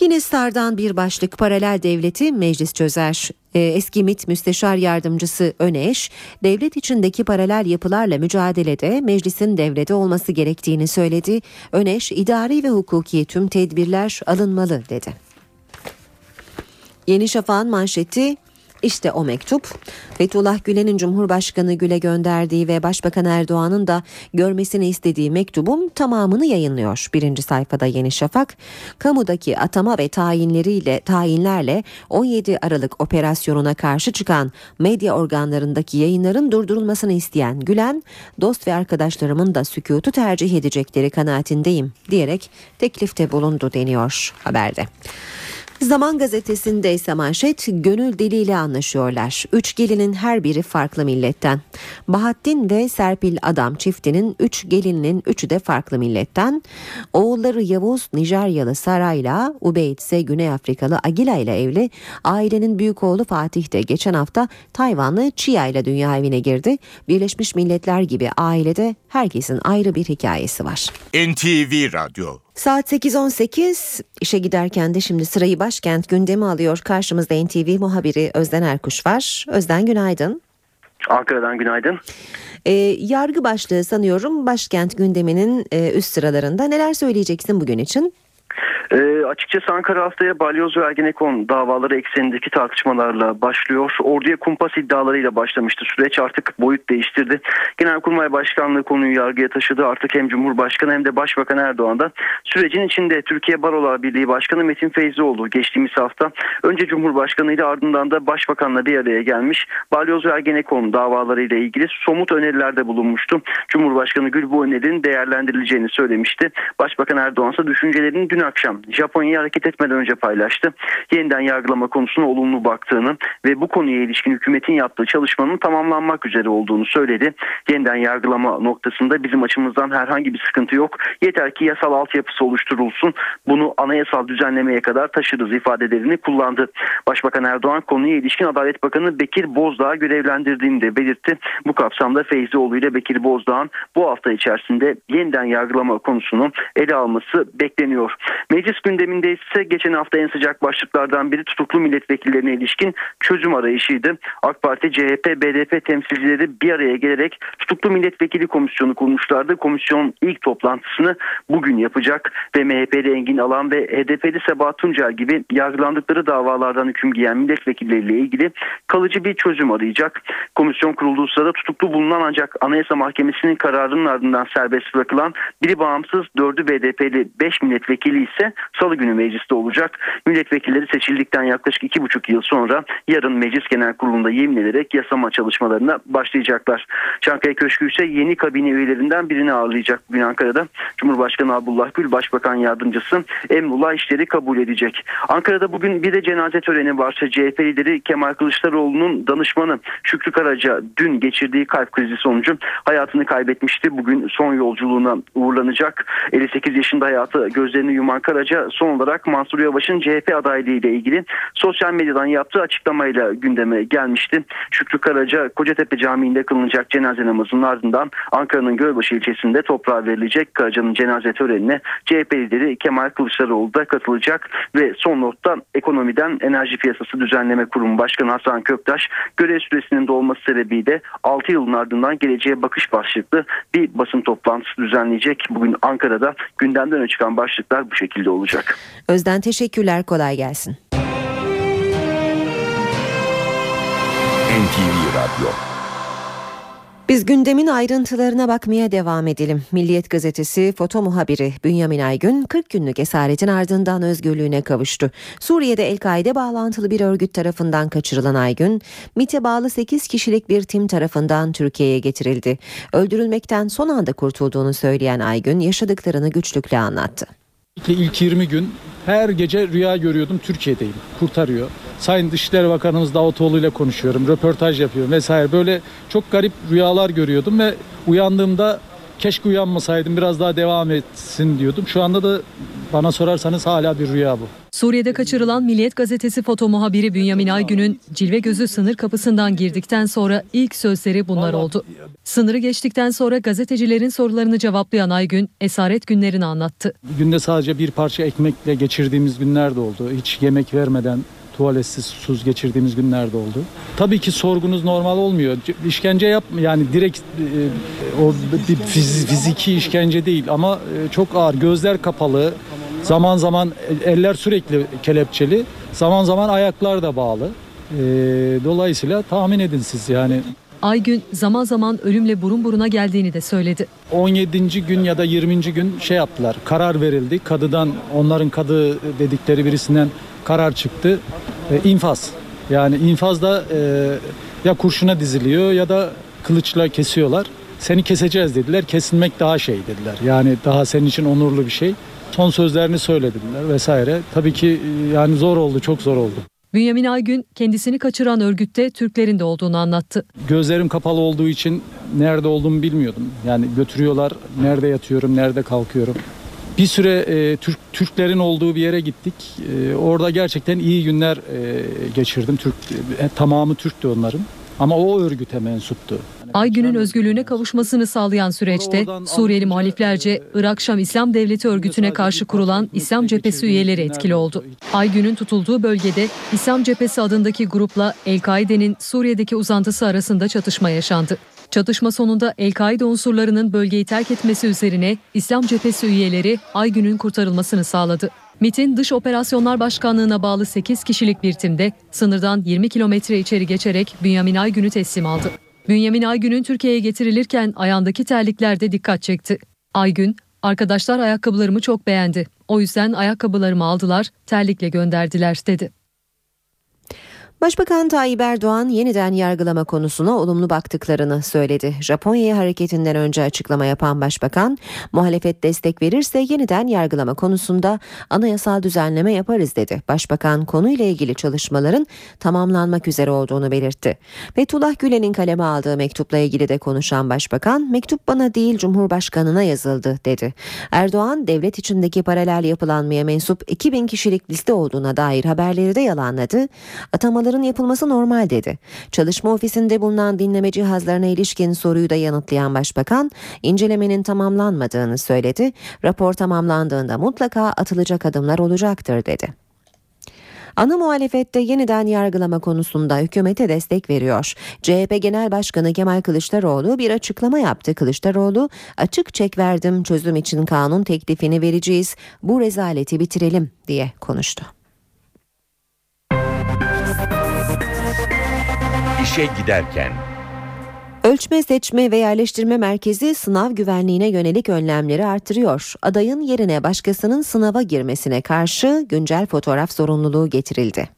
Speaker 2: Yine Star'dan bir başlık paralel devleti meclis çözer. Ee, eski MİT Müsteşar Yardımcısı Öneş, devlet içindeki paralel yapılarla mücadelede meclisin devrede olması gerektiğini söyledi. Öneş, idari ve hukuki tüm tedbirler alınmalı dedi. Yeni Şafak'ın manşeti işte o mektup Fethullah Gülen'in Cumhurbaşkanı Gül'e gönderdiği ve Başbakan Erdoğan'ın da görmesini istediği mektubun tamamını yayınlıyor. Birinci sayfada Yeni Şafak, kamudaki atama ve tayinleriyle tayinlerle 17 Aralık operasyonuna karşı çıkan medya organlarındaki yayınların durdurulmasını isteyen Gülen, dost ve arkadaşlarımın da sükutu tercih edecekleri kanaatindeyim diyerek teklifte bulundu deniyor haberde. Zaman gazetesinde ise manşet gönül diliyle anlaşıyorlar. Üç gelinin her biri farklı milletten. Bahattin ve Serpil Adam çiftinin üç gelininin üçü de farklı milletten. Oğulları Yavuz Nijeryalı Saray'la Ubeyd ise Güney Afrikalı Agila ile evli. Ailenin büyük oğlu Fatih de geçen hafta Tayvanlı Chia ile dünya evine girdi. Birleşmiş Milletler gibi ailede herkesin ayrı bir hikayesi var.
Speaker 1: NTV Radyo
Speaker 2: Saat 8.18 işe giderken de şimdi sırayı başkent gündemi alıyor. Karşımızda NTV muhabiri Özden Erkuş var. Özden günaydın.
Speaker 25: Ankara'dan günaydın.
Speaker 2: Ee, yargı başlığı sanıyorum başkent gündeminin e, üst sıralarında. Neler söyleyeceksin bugün için?
Speaker 25: E, açıkçası Ankara haftaya Balyoz ve Ergenekon davaları eksenindeki tartışmalarla başlıyor. Orduya kumpas iddialarıyla başlamıştı süreç artık boyut değiştirdi. Genelkurmay Başkanlığı konuyu yargıya taşıdı. Artık hem Cumhurbaşkanı hem de Başbakan Erdoğan da sürecin içinde Türkiye Barolar Birliği Başkanı Metin Feyzioğlu geçtiğimiz hafta önce Cumhurbaşkanı ile ardından da Başbakanla bir araya gelmiş. Balyoz ve Ergenekon davaları ile ilgili somut önerilerde bulunmuştu. Cumhurbaşkanı Gül bu önerinin değerlendirileceğini söylemişti. Başbakan Erdoğan ise düşüncelerini dün akşam Japonya'ya hareket etmeden önce paylaştı. Yeniden yargılama konusuna olumlu baktığını ve bu konuya ilişkin hükümetin yaptığı çalışmanın tamamlanmak üzere olduğunu söyledi. Yeniden yargılama noktasında bizim açımızdan herhangi bir sıkıntı yok. Yeter ki yasal altyapısı oluşturulsun. Bunu anayasal düzenlemeye kadar taşırız ifadelerini kullandı. Başbakan Erdoğan konuya ilişkin Adalet Bakanı Bekir Bozdağ görevlendirdiğini de belirtti. Bu kapsamda Feyzioğlu ile Bekir Bozdağ'ın bu hafta içerisinde yeniden yargılama konusunu ele alması bekleniyor. Meclis gündeminde ise geçen hafta en sıcak başlıklardan biri tutuklu milletvekillerine ilişkin çözüm arayışıydı. AK Parti, CHP, BDP temsilcileri bir araya gelerek tutuklu milletvekili komisyonu kurmuşlardı. Komisyon ilk toplantısını bugün yapacak ve MHP'li Engin Alan ve HDP'li Sebahat Tuncer gibi yargılandıkları davalardan hüküm giyen milletvekilleriyle ilgili kalıcı bir çözüm arayacak. Komisyon kurulduğu sırada tutuklu bulunan ancak Anayasa Mahkemesi'nin kararının ardından serbest bırakılan biri bağımsız dördü BDP'li 5 milletvekili ise salı günü mecliste olacak. Milletvekilleri seçildikten yaklaşık iki buçuk yıl sonra yarın meclis genel kurulunda yemin ederek yasama çalışmalarına başlayacaklar. Çankaya Köşkü ise yeni kabine üyelerinden birini ağırlayacak bugün Ankara'da. Cumhurbaşkanı Abdullah Gül, Başbakan Yardımcısı Emrullah işleri kabul edecek. Ankara'da bugün bir de cenaze töreni varsa CHP lideri Kemal Kılıçdaroğlu'nun danışmanı Şükrü Karaca dün geçirdiği kalp krizi sonucu hayatını kaybetmişti. Bugün son yolculuğuna uğurlanacak. 58 yaşında hayatı gözlerini yuman Karaca son olarak Mansur Yavaş'ın CHP adaylığı ile ilgili sosyal medyadan yaptığı açıklamayla gündeme gelmişti. Şükrü Karaca Kocatepe Camii'nde kılınacak cenaze namazının ardından Ankara'nın Gölbaşı ilçesinde toprağa verilecek Karaca'nın cenaze törenine CHP lideri Kemal Kılıçdaroğlu da katılacak ve son notta ekonomiden Enerji Piyasası Düzenleme Kurumu Başkanı Hasan Köktaş görev süresinin dolması sebebiyle 6 yılın ardından geleceğe bakış başlıklı bir basın toplantısı düzenleyecek. Bugün Ankara'da gündemden öne çıkan başlıklar bu şekilde olacak.
Speaker 2: Özden teşekkürler kolay gelsin.
Speaker 1: NTV Radyo
Speaker 2: biz gündemin ayrıntılarına bakmaya devam edelim. Milliyet gazetesi foto muhabiri Bünyamin Aygün 40 günlük esaretin ardından özgürlüğüne kavuştu. Suriye'de El-Kaide bağlantılı bir örgüt tarafından kaçırılan Aygün, MIT'e bağlı 8 kişilik bir tim tarafından Türkiye'ye getirildi. Öldürülmekten son anda kurtulduğunu söyleyen Aygün yaşadıklarını güçlükle anlattı.
Speaker 4: İlk 20 gün her gece rüya görüyordum Türkiye'deyim. Kurtarıyor. Sayın Dışişleri Bakanımız Davutoğlu ile konuşuyorum. Röportaj yapıyorum vesaire. Böyle çok garip rüyalar görüyordum ve uyandığımda keşke uyanmasaydım biraz daha devam etsin diyordum. Şu anda da bana sorarsanız hala bir rüya bu.
Speaker 5: Suriye'de kaçırılan Milliyet Gazetesi foto muhabiri Bünyamin Aygün'ün cilve gözü sınır kapısından girdikten sonra ilk sözleri bunlar oldu. Sınırı geçtikten sonra gazetecilerin sorularını cevaplayan Aygün esaret günlerini anlattı.
Speaker 4: Günde sadece bir parça ekmekle geçirdiğimiz günler de oldu. Hiç yemek vermeden tuvaletsiz susuz geçirdiğimiz günlerde oldu. Tabii ki sorgunuz normal olmuyor. İşkence yap yani direkt e, o bir fiziki işkence değil ama e, çok ağır gözler kapalı. Zaman zaman eller sürekli kelepçeli. Zaman zaman ayaklar da bağlı. E, dolayısıyla tahmin edin siz yani
Speaker 5: Aygün zaman zaman ölümle burun buruna geldiğini de söyledi.
Speaker 4: 17. gün ya da 20. gün şey yaptılar. Karar verildi. Kadıdan onların kadı dedikleri birisinden karar çıktı. E, infaz. Yani infazda e, ya kurşuna diziliyor ya da kılıçla kesiyorlar. Seni keseceğiz dediler. Kesilmek daha şey dediler. Yani daha senin için onurlu bir şey. Son sözlerini söylediler vesaire. Tabii ki e, yani zor oldu, çok zor oldu.
Speaker 5: Bünyamin Aygün kendisini kaçıran örgütte Türklerin de olduğunu anlattı.
Speaker 4: Gözlerim kapalı olduğu için nerede olduğumu bilmiyordum. Yani götürüyorlar, nerede yatıyorum, nerede kalkıyorum. Bir süre e, Türk Türklerin olduğu bir yere gittik. E, orada gerçekten iyi günler e, geçirdim. Türk e, tamamı Türktü onların. Ama o örgüte mensuptu.
Speaker 5: Aygün'ün özgürlüğüne kavuşmasını sağlayan süreçte Suriyeli muhaliflerce Irak Şam İslam Devleti örgütüne karşı kurulan İslam Cephesi üyeleri etkili oldu. Aygün'ün tutulduğu bölgede İslam Cephesi adındaki grupla El-Kaide'nin Suriye'deki uzantısı arasında çatışma yaşandı. Çatışma sonunda El-Kaide unsurlarının bölgeyi terk etmesi üzerine İslam Cephesi üyeleri Aygün'ün kurtarılmasını sağladı. MIT'in Dış Operasyonlar Başkanlığı'na bağlı 8 kişilik bir timde sınırdan 20 kilometre içeri geçerek Bünyamin Aygün'ü teslim aldı. Bünyamin Aygün'ün Türkiye'ye getirilirken ayağındaki terlikler de dikkat çekti. Aygün, arkadaşlar ayakkabılarımı çok beğendi. O yüzden ayakkabılarımı aldılar, terlikle gönderdiler dedi.
Speaker 2: Başbakan Tayyip Erdoğan yeniden yargılama konusuna olumlu baktıklarını söyledi. Japonya'ya hareketinden önce açıklama yapan başbakan, muhalefet destek verirse yeniden yargılama konusunda anayasal düzenleme yaparız dedi. Başbakan konuyla ilgili çalışmaların tamamlanmak üzere olduğunu belirtti. Fethullah Gülen'in kaleme aldığı mektupla ilgili de konuşan başbakan, mektup bana değil Cumhurbaşkanına yazıldı dedi. Erdoğan, devlet içindeki paralel yapılanmaya mensup 2000 kişilik liste olduğuna dair haberleri de yalanladı. Atamaları Araştırmaların yapılması normal dedi. Çalışma ofisinde bulunan dinleme cihazlarına ilişkin soruyu da yanıtlayan başbakan, incelemenin tamamlanmadığını söyledi. Rapor tamamlandığında mutlaka atılacak adımlar olacaktır dedi. Ana muhalefette yeniden yargılama konusunda hükümete destek veriyor. CHP Genel Başkanı Kemal Kılıçdaroğlu bir açıklama yaptı. Kılıçdaroğlu açık çek verdim çözüm için kanun teklifini vereceğiz. Bu rezaleti bitirelim diye konuştu.
Speaker 1: İşe giderken.
Speaker 2: Ölçme, seçme ve yerleştirme merkezi sınav güvenliğine yönelik önlemleri artırıyor. Adayın yerine başkasının sınava girmesine karşı güncel fotoğraf zorunluluğu getirildi.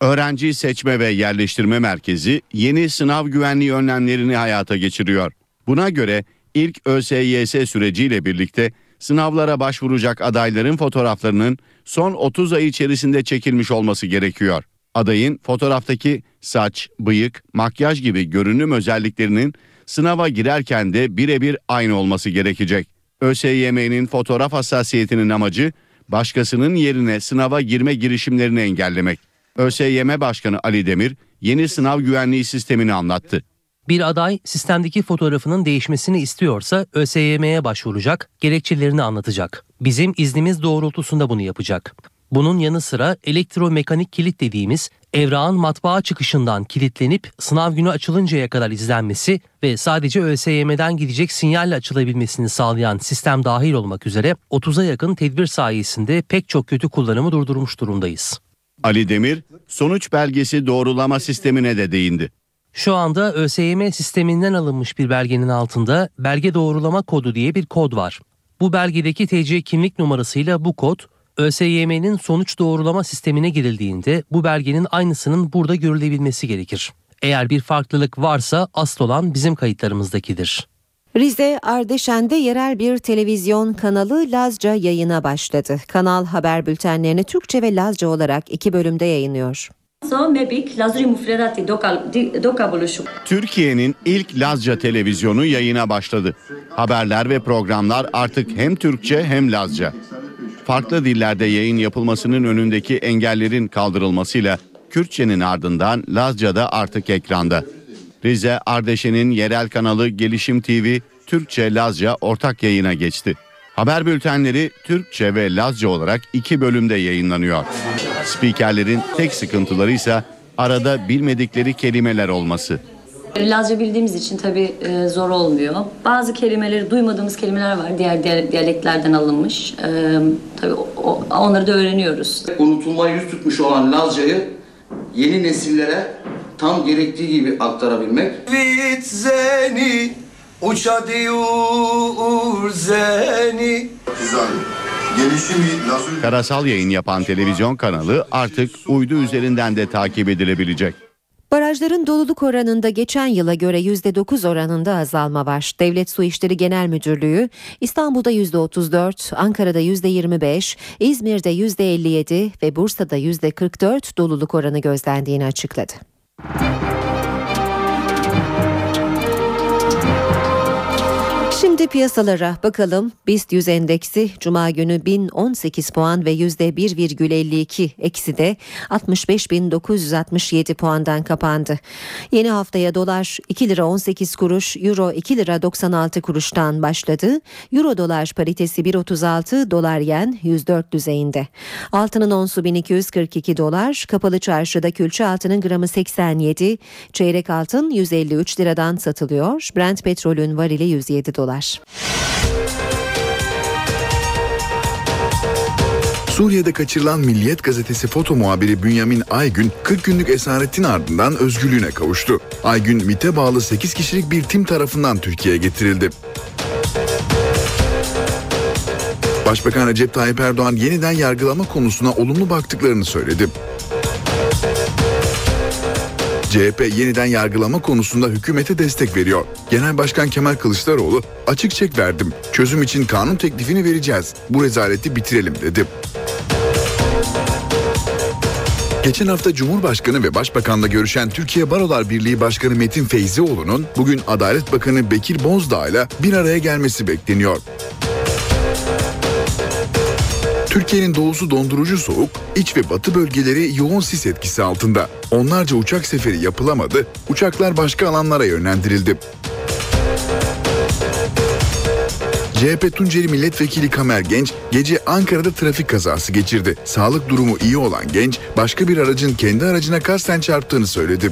Speaker 9: Öğrenci Seçme ve Yerleştirme Merkezi yeni sınav güvenliği önlemlerini hayata geçiriyor. Buna göre ilk ÖSYS süreciyle birlikte sınavlara başvuracak adayların fotoğraflarının son 30 ay içerisinde çekilmiş olması gerekiyor. Adayın fotoğraftaki saç, bıyık, makyaj gibi görünüm özelliklerinin sınava girerken de birebir aynı olması gerekecek. ÖSYM'nin fotoğraf hassasiyetinin amacı başkasının yerine sınava girme girişimlerini engellemek. ÖSYM Başkanı Ali Demir yeni sınav güvenliği sistemini anlattı.
Speaker 26: Bir aday sistemdeki fotoğrafının değişmesini istiyorsa ÖSYM'ye başvuracak, gerekçelerini anlatacak. Bizim iznimiz doğrultusunda bunu yapacak. Bunun yanı sıra elektromekanik kilit dediğimiz evrağın matbaa çıkışından kilitlenip sınav günü açılıncaya kadar izlenmesi ve sadece ÖSYM'den gidecek sinyalle açılabilmesini sağlayan sistem dahil olmak üzere 30'a yakın tedbir sayesinde pek çok kötü kullanımı durdurmuş durumdayız.
Speaker 9: Ali Demir sonuç belgesi doğrulama sistemine de değindi.
Speaker 26: Şu anda ÖSYM sisteminden alınmış bir belgenin altında belge doğrulama kodu diye bir kod var. Bu belgedeki TC kimlik numarasıyla bu kod ÖSYM'nin sonuç doğrulama sistemine girildiğinde bu belgenin aynısının burada görülebilmesi gerekir. Eğer bir farklılık varsa asıl olan bizim kayıtlarımızdakidir.
Speaker 2: Rize Ardeşen'de yerel bir televizyon kanalı Lazca yayına başladı. Kanal haber bültenlerini Türkçe ve Lazca olarak iki bölümde yayınlıyor.
Speaker 9: Türkiye'nin ilk Lazca televizyonu yayına başladı. Haberler ve programlar artık hem Türkçe hem Lazca. Farklı dillerde yayın yapılmasının önündeki engellerin kaldırılmasıyla Kürtçenin ardından Lazca da artık ekranda. Rize Ardeşen'in yerel kanalı Gelişim TV Türkçe Lazca ortak yayına geçti. Haber bültenleri Türkçe ve Lazca olarak iki bölümde yayınlanıyor. Spikerlerin tek sıkıntıları ise arada bilmedikleri kelimeler olması.
Speaker 27: Lazca bildiğimiz için tabii e, zor olmuyor. Bazı kelimeleri duymadığımız kelimeler var. Diğer diyaleklerden alınmış. E, tabii onları da öğreniyoruz.
Speaker 28: Unutulma yüz tutmuş olan Lazca'yı yeni nesillere tam gerektiği gibi aktarabilmek.
Speaker 29: Vit zeni uça diyor zeni.
Speaker 9: Karasal yayın yapan televizyon kanalı artık uydu üzerinden de takip edilebilecek.
Speaker 2: Barajların doluluk oranında geçen yıla göre %9 oranında azalma var. Devlet Su İşleri Genel Müdürlüğü İstanbul'da %34, Ankara'da %25, İzmir'de %57 ve Bursa'da %44 doluluk oranı gözlendiğini açıkladı. Oxi! Şimdi piyasalara bakalım. BIST 100 endeksi cuma günü 1018 puan ve %1,52 eksi de 65.967 puandan kapandı. Yeni haftaya dolar 2 lira 18 kuruş, euro 2 lira 96 kuruştan başladı. Euro dolar paritesi 1.36, dolar yen 104 düzeyinde. Altının onsu 1242 dolar, kapalı çarşıda külçe altının gramı 87, çeyrek altın 153 liradan satılıyor. Brent petrolün varili 107 dolar.
Speaker 3: Suriye'de kaçırılan Milliyet gazetesi foto muhabiri Bünyamin Aygün 40 günlük esaretin ardından özgürlüğüne kavuştu. Aygün MİT'e bağlı 8 kişilik bir tim tarafından Türkiye'ye getirildi. Başbakan Recep Tayyip Erdoğan yeniden yargılama konusuna olumlu baktıklarını söyledi. CHP yeniden yargılama konusunda hükümete destek veriyor. Genel Başkan Kemal Kılıçdaroğlu açık çek verdim. Çözüm için kanun teklifini vereceğiz. Bu rezaleti bitirelim dedi. Geçen hafta Cumhurbaşkanı ve Başbakan'la görüşen Türkiye Barolar Birliği Başkanı Metin Feyzioğlu'nun bugün Adalet Bakanı Bekir Bozdağ ile bir araya gelmesi bekleniyor. Türkiye'nin doğusu dondurucu soğuk, iç ve batı bölgeleri yoğun sis etkisi altında. Onlarca uçak seferi yapılamadı, uçaklar başka alanlara yönlendirildi. CHP Tunceli Milletvekili Kamer Genç gece Ankara'da trafik kazası geçirdi. Sağlık durumu iyi olan genç başka bir aracın kendi aracına kasten çarptığını söyledi.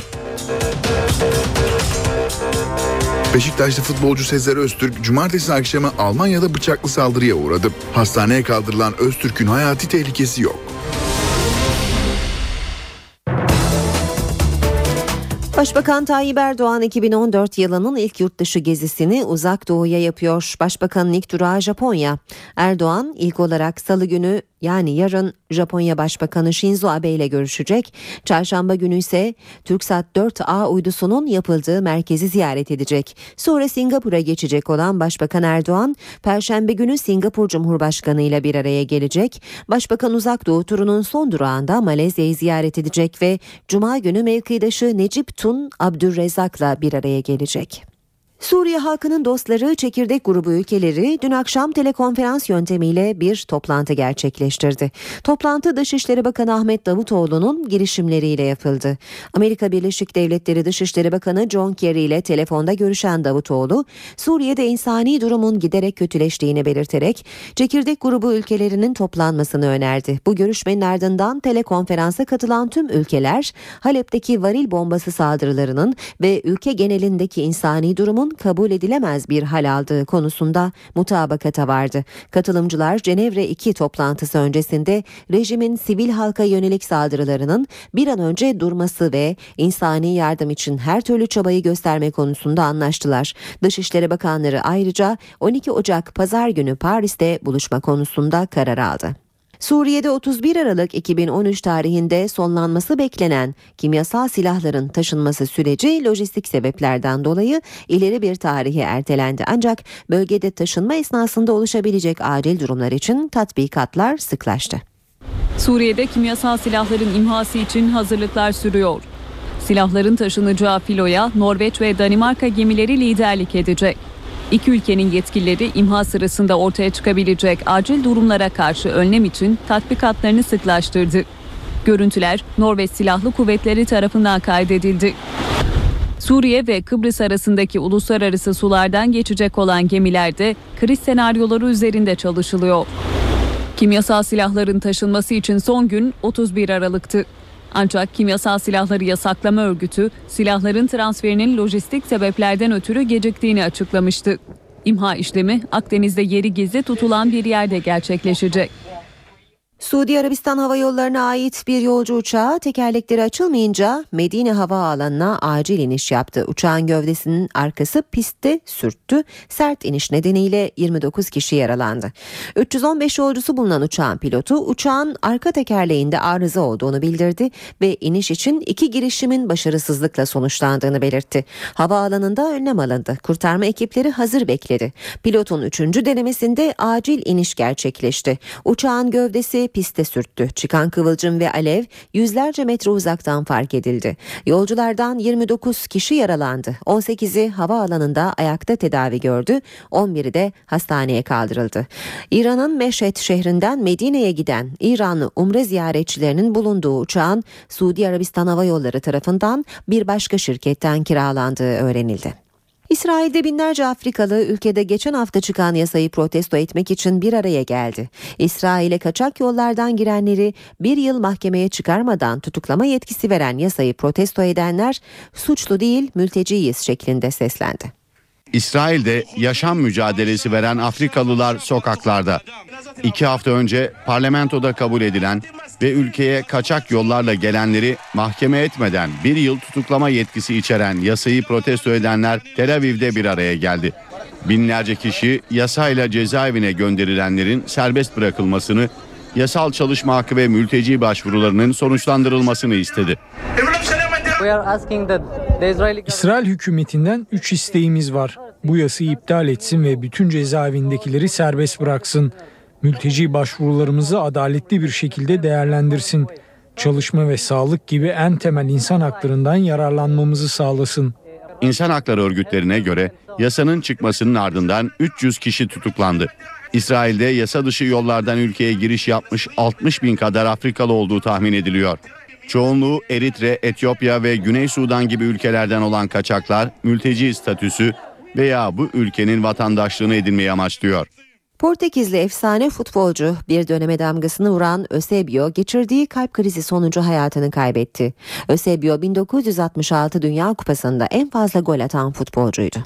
Speaker 3: Beşiktaşlı futbolcu Sezer Öztürk cumartesi akşamı Almanya'da bıçaklı saldırıya uğradı. Hastaneye kaldırılan Öztürk'ün hayati tehlikesi yok.
Speaker 2: Başbakan Tayyip Erdoğan 2014 yılının ilk yurtdışı gezisini uzak doğuya yapıyor. Başbakanın ilk durağı Japonya. Erdoğan ilk olarak salı günü yani yarın Japonya Başbakanı Shinzo Abe ile görüşecek. Çarşamba günü ise TürkSat 4A uydusunun yapıldığı merkezi ziyaret edecek. Sonra Singapur'a geçecek olan Başbakan Erdoğan, Perşembe günü Singapur Cumhurbaşkanı ile bir araya gelecek. Başbakan Uzak Doğu turunun son durağında Malezya'yı ziyaret edecek ve Cuma günü mevkidaşı Necip Tun Abdülrezzak'la bir araya gelecek. Suriye halkının dostları çekirdek grubu ülkeleri dün akşam telekonferans yöntemiyle bir toplantı gerçekleştirdi. Toplantı Dışişleri Bakanı Ahmet Davutoğlu'nun girişimleriyle yapıldı. Amerika Birleşik Devletleri Dışişleri Bakanı John Kerry ile telefonda görüşen Davutoğlu, Suriye'de insani durumun giderek kötüleştiğini belirterek çekirdek grubu ülkelerinin toplanmasını önerdi. Bu görüşmenin ardından telekonferansa katılan tüm ülkeler Halep'teki varil bombası saldırılarının ve ülke genelindeki insani durumun kabul edilemez bir hal aldığı konusunda mutabakata vardı. Katılımcılar Cenevre 2 toplantısı öncesinde rejimin sivil halka yönelik saldırılarının bir an önce durması ve insani yardım için her türlü çabayı gösterme konusunda anlaştılar. Dışişleri Bakanları ayrıca 12 Ocak Pazar günü Paris'te buluşma konusunda karar aldı. Suriye'de 31 Aralık 2013 tarihinde sonlanması beklenen kimyasal silahların taşınması süreci lojistik sebeplerden dolayı ileri bir tarihe ertelendi. Ancak bölgede taşınma esnasında oluşabilecek acil durumlar için tatbikatlar sıklaştı.
Speaker 5: Suriye'de kimyasal silahların imhası için hazırlıklar sürüyor. Silahların taşınacağı filoya Norveç ve Danimarka gemileri liderlik edecek. İki ülkenin yetkilileri imha sırasında ortaya çıkabilecek acil durumlara karşı önlem için tatbikatlarını sıklaştırdı. Görüntüler Norveç Silahlı Kuvvetleri tarafından kaydedildi. Suriye ve Kıbrıs arasındaki uluslararası sulardan geçecek olan gemilerde kriz senaryoları üzerinde çalışılıyor. Kimyasal silahların taşınması için son gün 31 Aralık'tı. Ancak kimyasal silahları yasaklama örgütü silahların transferinin lojistik sebeplerden ötürü geciktiğini açıklamıştı. İmha işlemi Akdeniz'de yeri gizli tutulan bir yerde gerçekleşecek.
Speaker 2: Suudi Arabistan Hava Yolları'na ait bir yolcu uçağı tekerlekleri açılmayınca Medine Havaalanı'na acil iniş yaptı. Uçağın gövdesinin arkası pistte sürttü. Sert iniş nedeniyle 29 kişi yaralandı. 315 yolcusu bulunan uçağın pilotu uçağın arka tekerleğinde arıza olduğunu bildirdi ve iniş için iki girişimin başarısızlıkla sonuçlandığını belirtti. Havaalanında önlem alındı. Kurtarma ekipleri hazır bekledi. Pilotun üçüncü denemesinde acil iniş gerçekleşti. Uçağın gövdesi piste sürttü. Çıkan kıvılcım ve alev yüzlerce metre uzaktan fark edildi. Yolculardan 29 kişi yaralandı. 18'i havaalanında ayakta tedavi gördü. 11'i de hastaneye kaldırıldı. İran'ın Meşet şehrinden Medine'ye giden İranlı umre ziyaretçilerinin bulunduğu uçağın Suudi Arabistan Hava Yolları tarafından bir başka şirketten kiralandığı öğrenildi. İsrail'de binlerce Afrikalı ülkede geçen hafta çıkan yasayı protesto etmek için bir araya geldi. İsrail'e kaçak yollardan girenleri bir yıl mahkemeye çıkarmadan tutuklama yetkisi veren yasayı protesto edenler suçlu değil mülteciyiz şeklinde seslendi.
Speaker 9: İsrail'de yaşam mücadelesi veren Afrikalılar sokaklarda. İki hafta önce parlamentoda kabul edilen ve ülkeye kaçak yollarla gelenleri mahkeme etmeden bir yıl tutuklama yetkisi içeren yasayı protesto edenler Tel Aviv'de bir araya geldi. Binlerce kişi yasayla cezaevine gönderilenlerin serbest bırakılmasını, yasal çalışma hakkı ve mülteci başvurularının sonuçlandırılmasını istedi.
Speaker 30: İsrail hükümetinden 3 isteğimiz var. Bu yasayı iptal etsin ve bütün cezaevindekileri serbest bıraksın. Mülteci başvurularımızı adaletli bir şekilde değerlendirsin. Çalışma ve sağlık gibi en temel insan haklarından yararlanmamızı sağlasın.
Speaker 9: İnsan hakları örgütlerine göre yasanın çıkmasının ardından 300 kişi tutuklandı. İsrail'de yasa dışı yollardan ülkeye giriş yapmış 60 bin kadar Afrikalı olduğu tahmin ediliyor. Çoğunluğu Eritre, Etiyopya ve Güney Sudan gibi ülkelerden olan kaçaklar mülteci statüsü veya bu ülkenin vatandaşlığını edinmeyi amaçlıyor.
Speaker 2: Portekizli efsane futbolcu bir döneme damgasını vuran Eusebio geçirdiği kalp krizi sonucu hayatını kaybetti. Eusebio 1966 Dünya Kupası'nda en fazla gol atan futbolcuydu.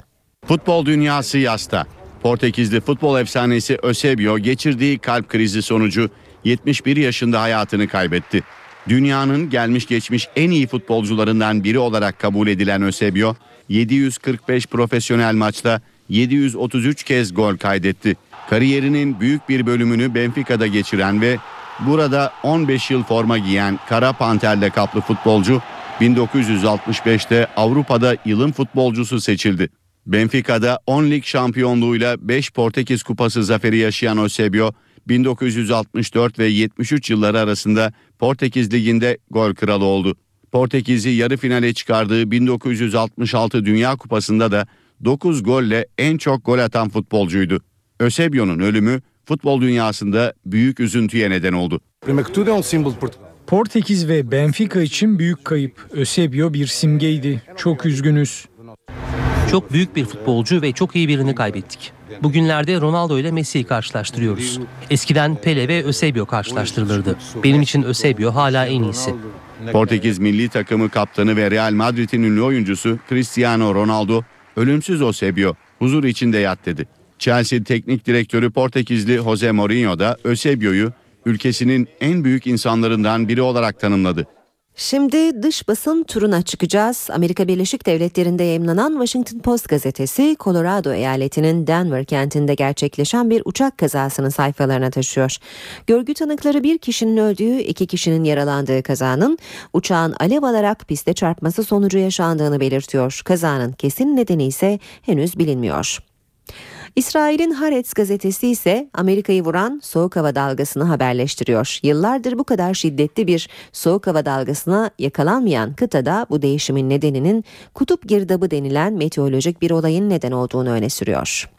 Speaker 9: Futbol dünyası yasta. Portekizli futbol efsanesi Eusebio geçirdiği kalp krizi sonucu 71 yaşında hayatını kaybetti. Dünyanın gelmiş geçmiş en iyi futbolcularından biri olarak kabul edilen Eusebio, 745 profesyonel maçta 733 kez gol kaydetti. Kariyerinin büyük bir bölümünü Benfica'da geçiren ve burada 15 yıl forma giyen Kara Panter'le kaplı futbolcu 1965'te Avrupa'da yılın futbolcusu seçildi. Benfica'da 10 lig şampiyonluğuyla 5 Portekiz Kupası zaferi yaşayan Eusebio 1964 ve 73 yılları arasında Portekiz Ligi'nde gol kralı oldu. Portekiz'i yarı finale çıkardığı 1966 Dünya Kupası'nda da 9 golle en çok gol atan futbolcuydu. Eusebio'nun ölümü futbol dünyasında büyük üzüntüye neden oldu.
Speaker 30: Portekiz ve Benfica için büyük kayıp. Eusebio bir simgeydi. Çok üzgünüz.
Speaker 26: Çok büyük bir futbolcu ve çok iyi birini kaybettik. Bugünlerde Ronaldo ile Messi'yi karşılaştırıyoruz. Eskiden Pele ve Eusebio karşılaştırılırdı. Benim için Eusebio hala en iyisi.
Speaker 9: Portekiz milli takımı kaptanı ve Real Madrid'in ünlü oyuncusu Cristiano Ronaldo, ölümsüz Eusebio, huzur içinde yat dedi. Chelsea teknik direktörü Portekizli Jose Mourinho da Eusebio'yu ülkesinin en büyük insanlarından biri olarak tanımladı.
Speaker 2: Şimdi dış basın turuna çıkacağız. Amerika Birleşik Devletleri'nde yayımlanan Washington Post gazetesi Colorado eyaletinin Denver kentinde gerçekleşen bir uçak kazasını sayfalarına taşıyor. Görgü tanıkları bir kişinin öldüğü, iki kişinin yaralandığı kazanın uçağın alev alarak piste çarpması sonucu yaşandığını belirtiyor. Kazanın kesin nedeni ise henüz bilinmiyor. İsrail'in Haaretz gazetesi ise Amerika'yı vuran soğuk hava dalgasını haberleştiriyor. Yıllardır bu kadar şiddetli bir soğuk hava dalgasına yakalanmayan kıtada bu değişimin nedeninin kutup girdabı denilen meteorolojik bir olayın neden olduğunu öne sürüyor.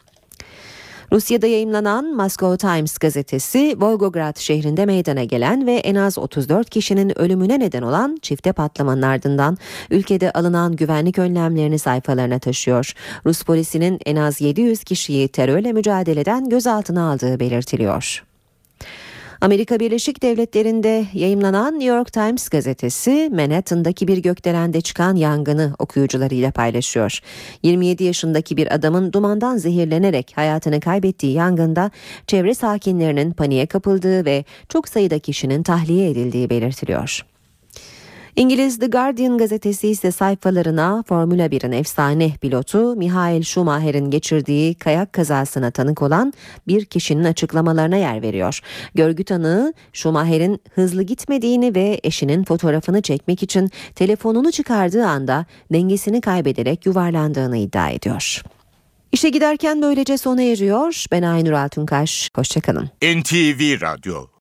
Speaker 2: Rusya'da yayımlanan Moscow Times gazetesi Volgograd şehrinde meydana gelen ve en az 34 kişinin ölümüne neden olan çifte patlamanın ardından ülkede alınan güvenlik önlemlerini sayfalarına taşıyor. Rus polisinin en az 700 kişiyi terörle mücadeleden gözaltına aldığı belirtiliyor. Amerika Birleşik Devletleri'nde yayımlanan New York Times gazetesi Manhattan'daki bir gökdelende çıkan yangını okuyucularıyla paylaşıyor. 27 yaşındaki bir adamın dumandan zehirlenerek hayatını kaybettiği yangında çevre sakinlerinin paniğe kapıldığı ve çok sayıda kişinin tahliye edildiği belirtiliyor. İngiliz The Guardian gazetesi ise sayfalarına Formula 1'in efsane pilotu Michael Schumacher'in geçirdiği kayak kazasına tanık olan bir kişinin açıklamalarına yer veriyor. Görgü tanığı Schumacher'in hızlı gitmediğini ve eşinin fotoğrafını çekmek için telefonunu çıkardığı anda dengesini kaybederek yuvarlandığını iddia ediyor. İşe giderken böylece sona eriyor. Ben Aynur Altunkaş. Hoşçakalın.
Speaker 1: NTV Radyo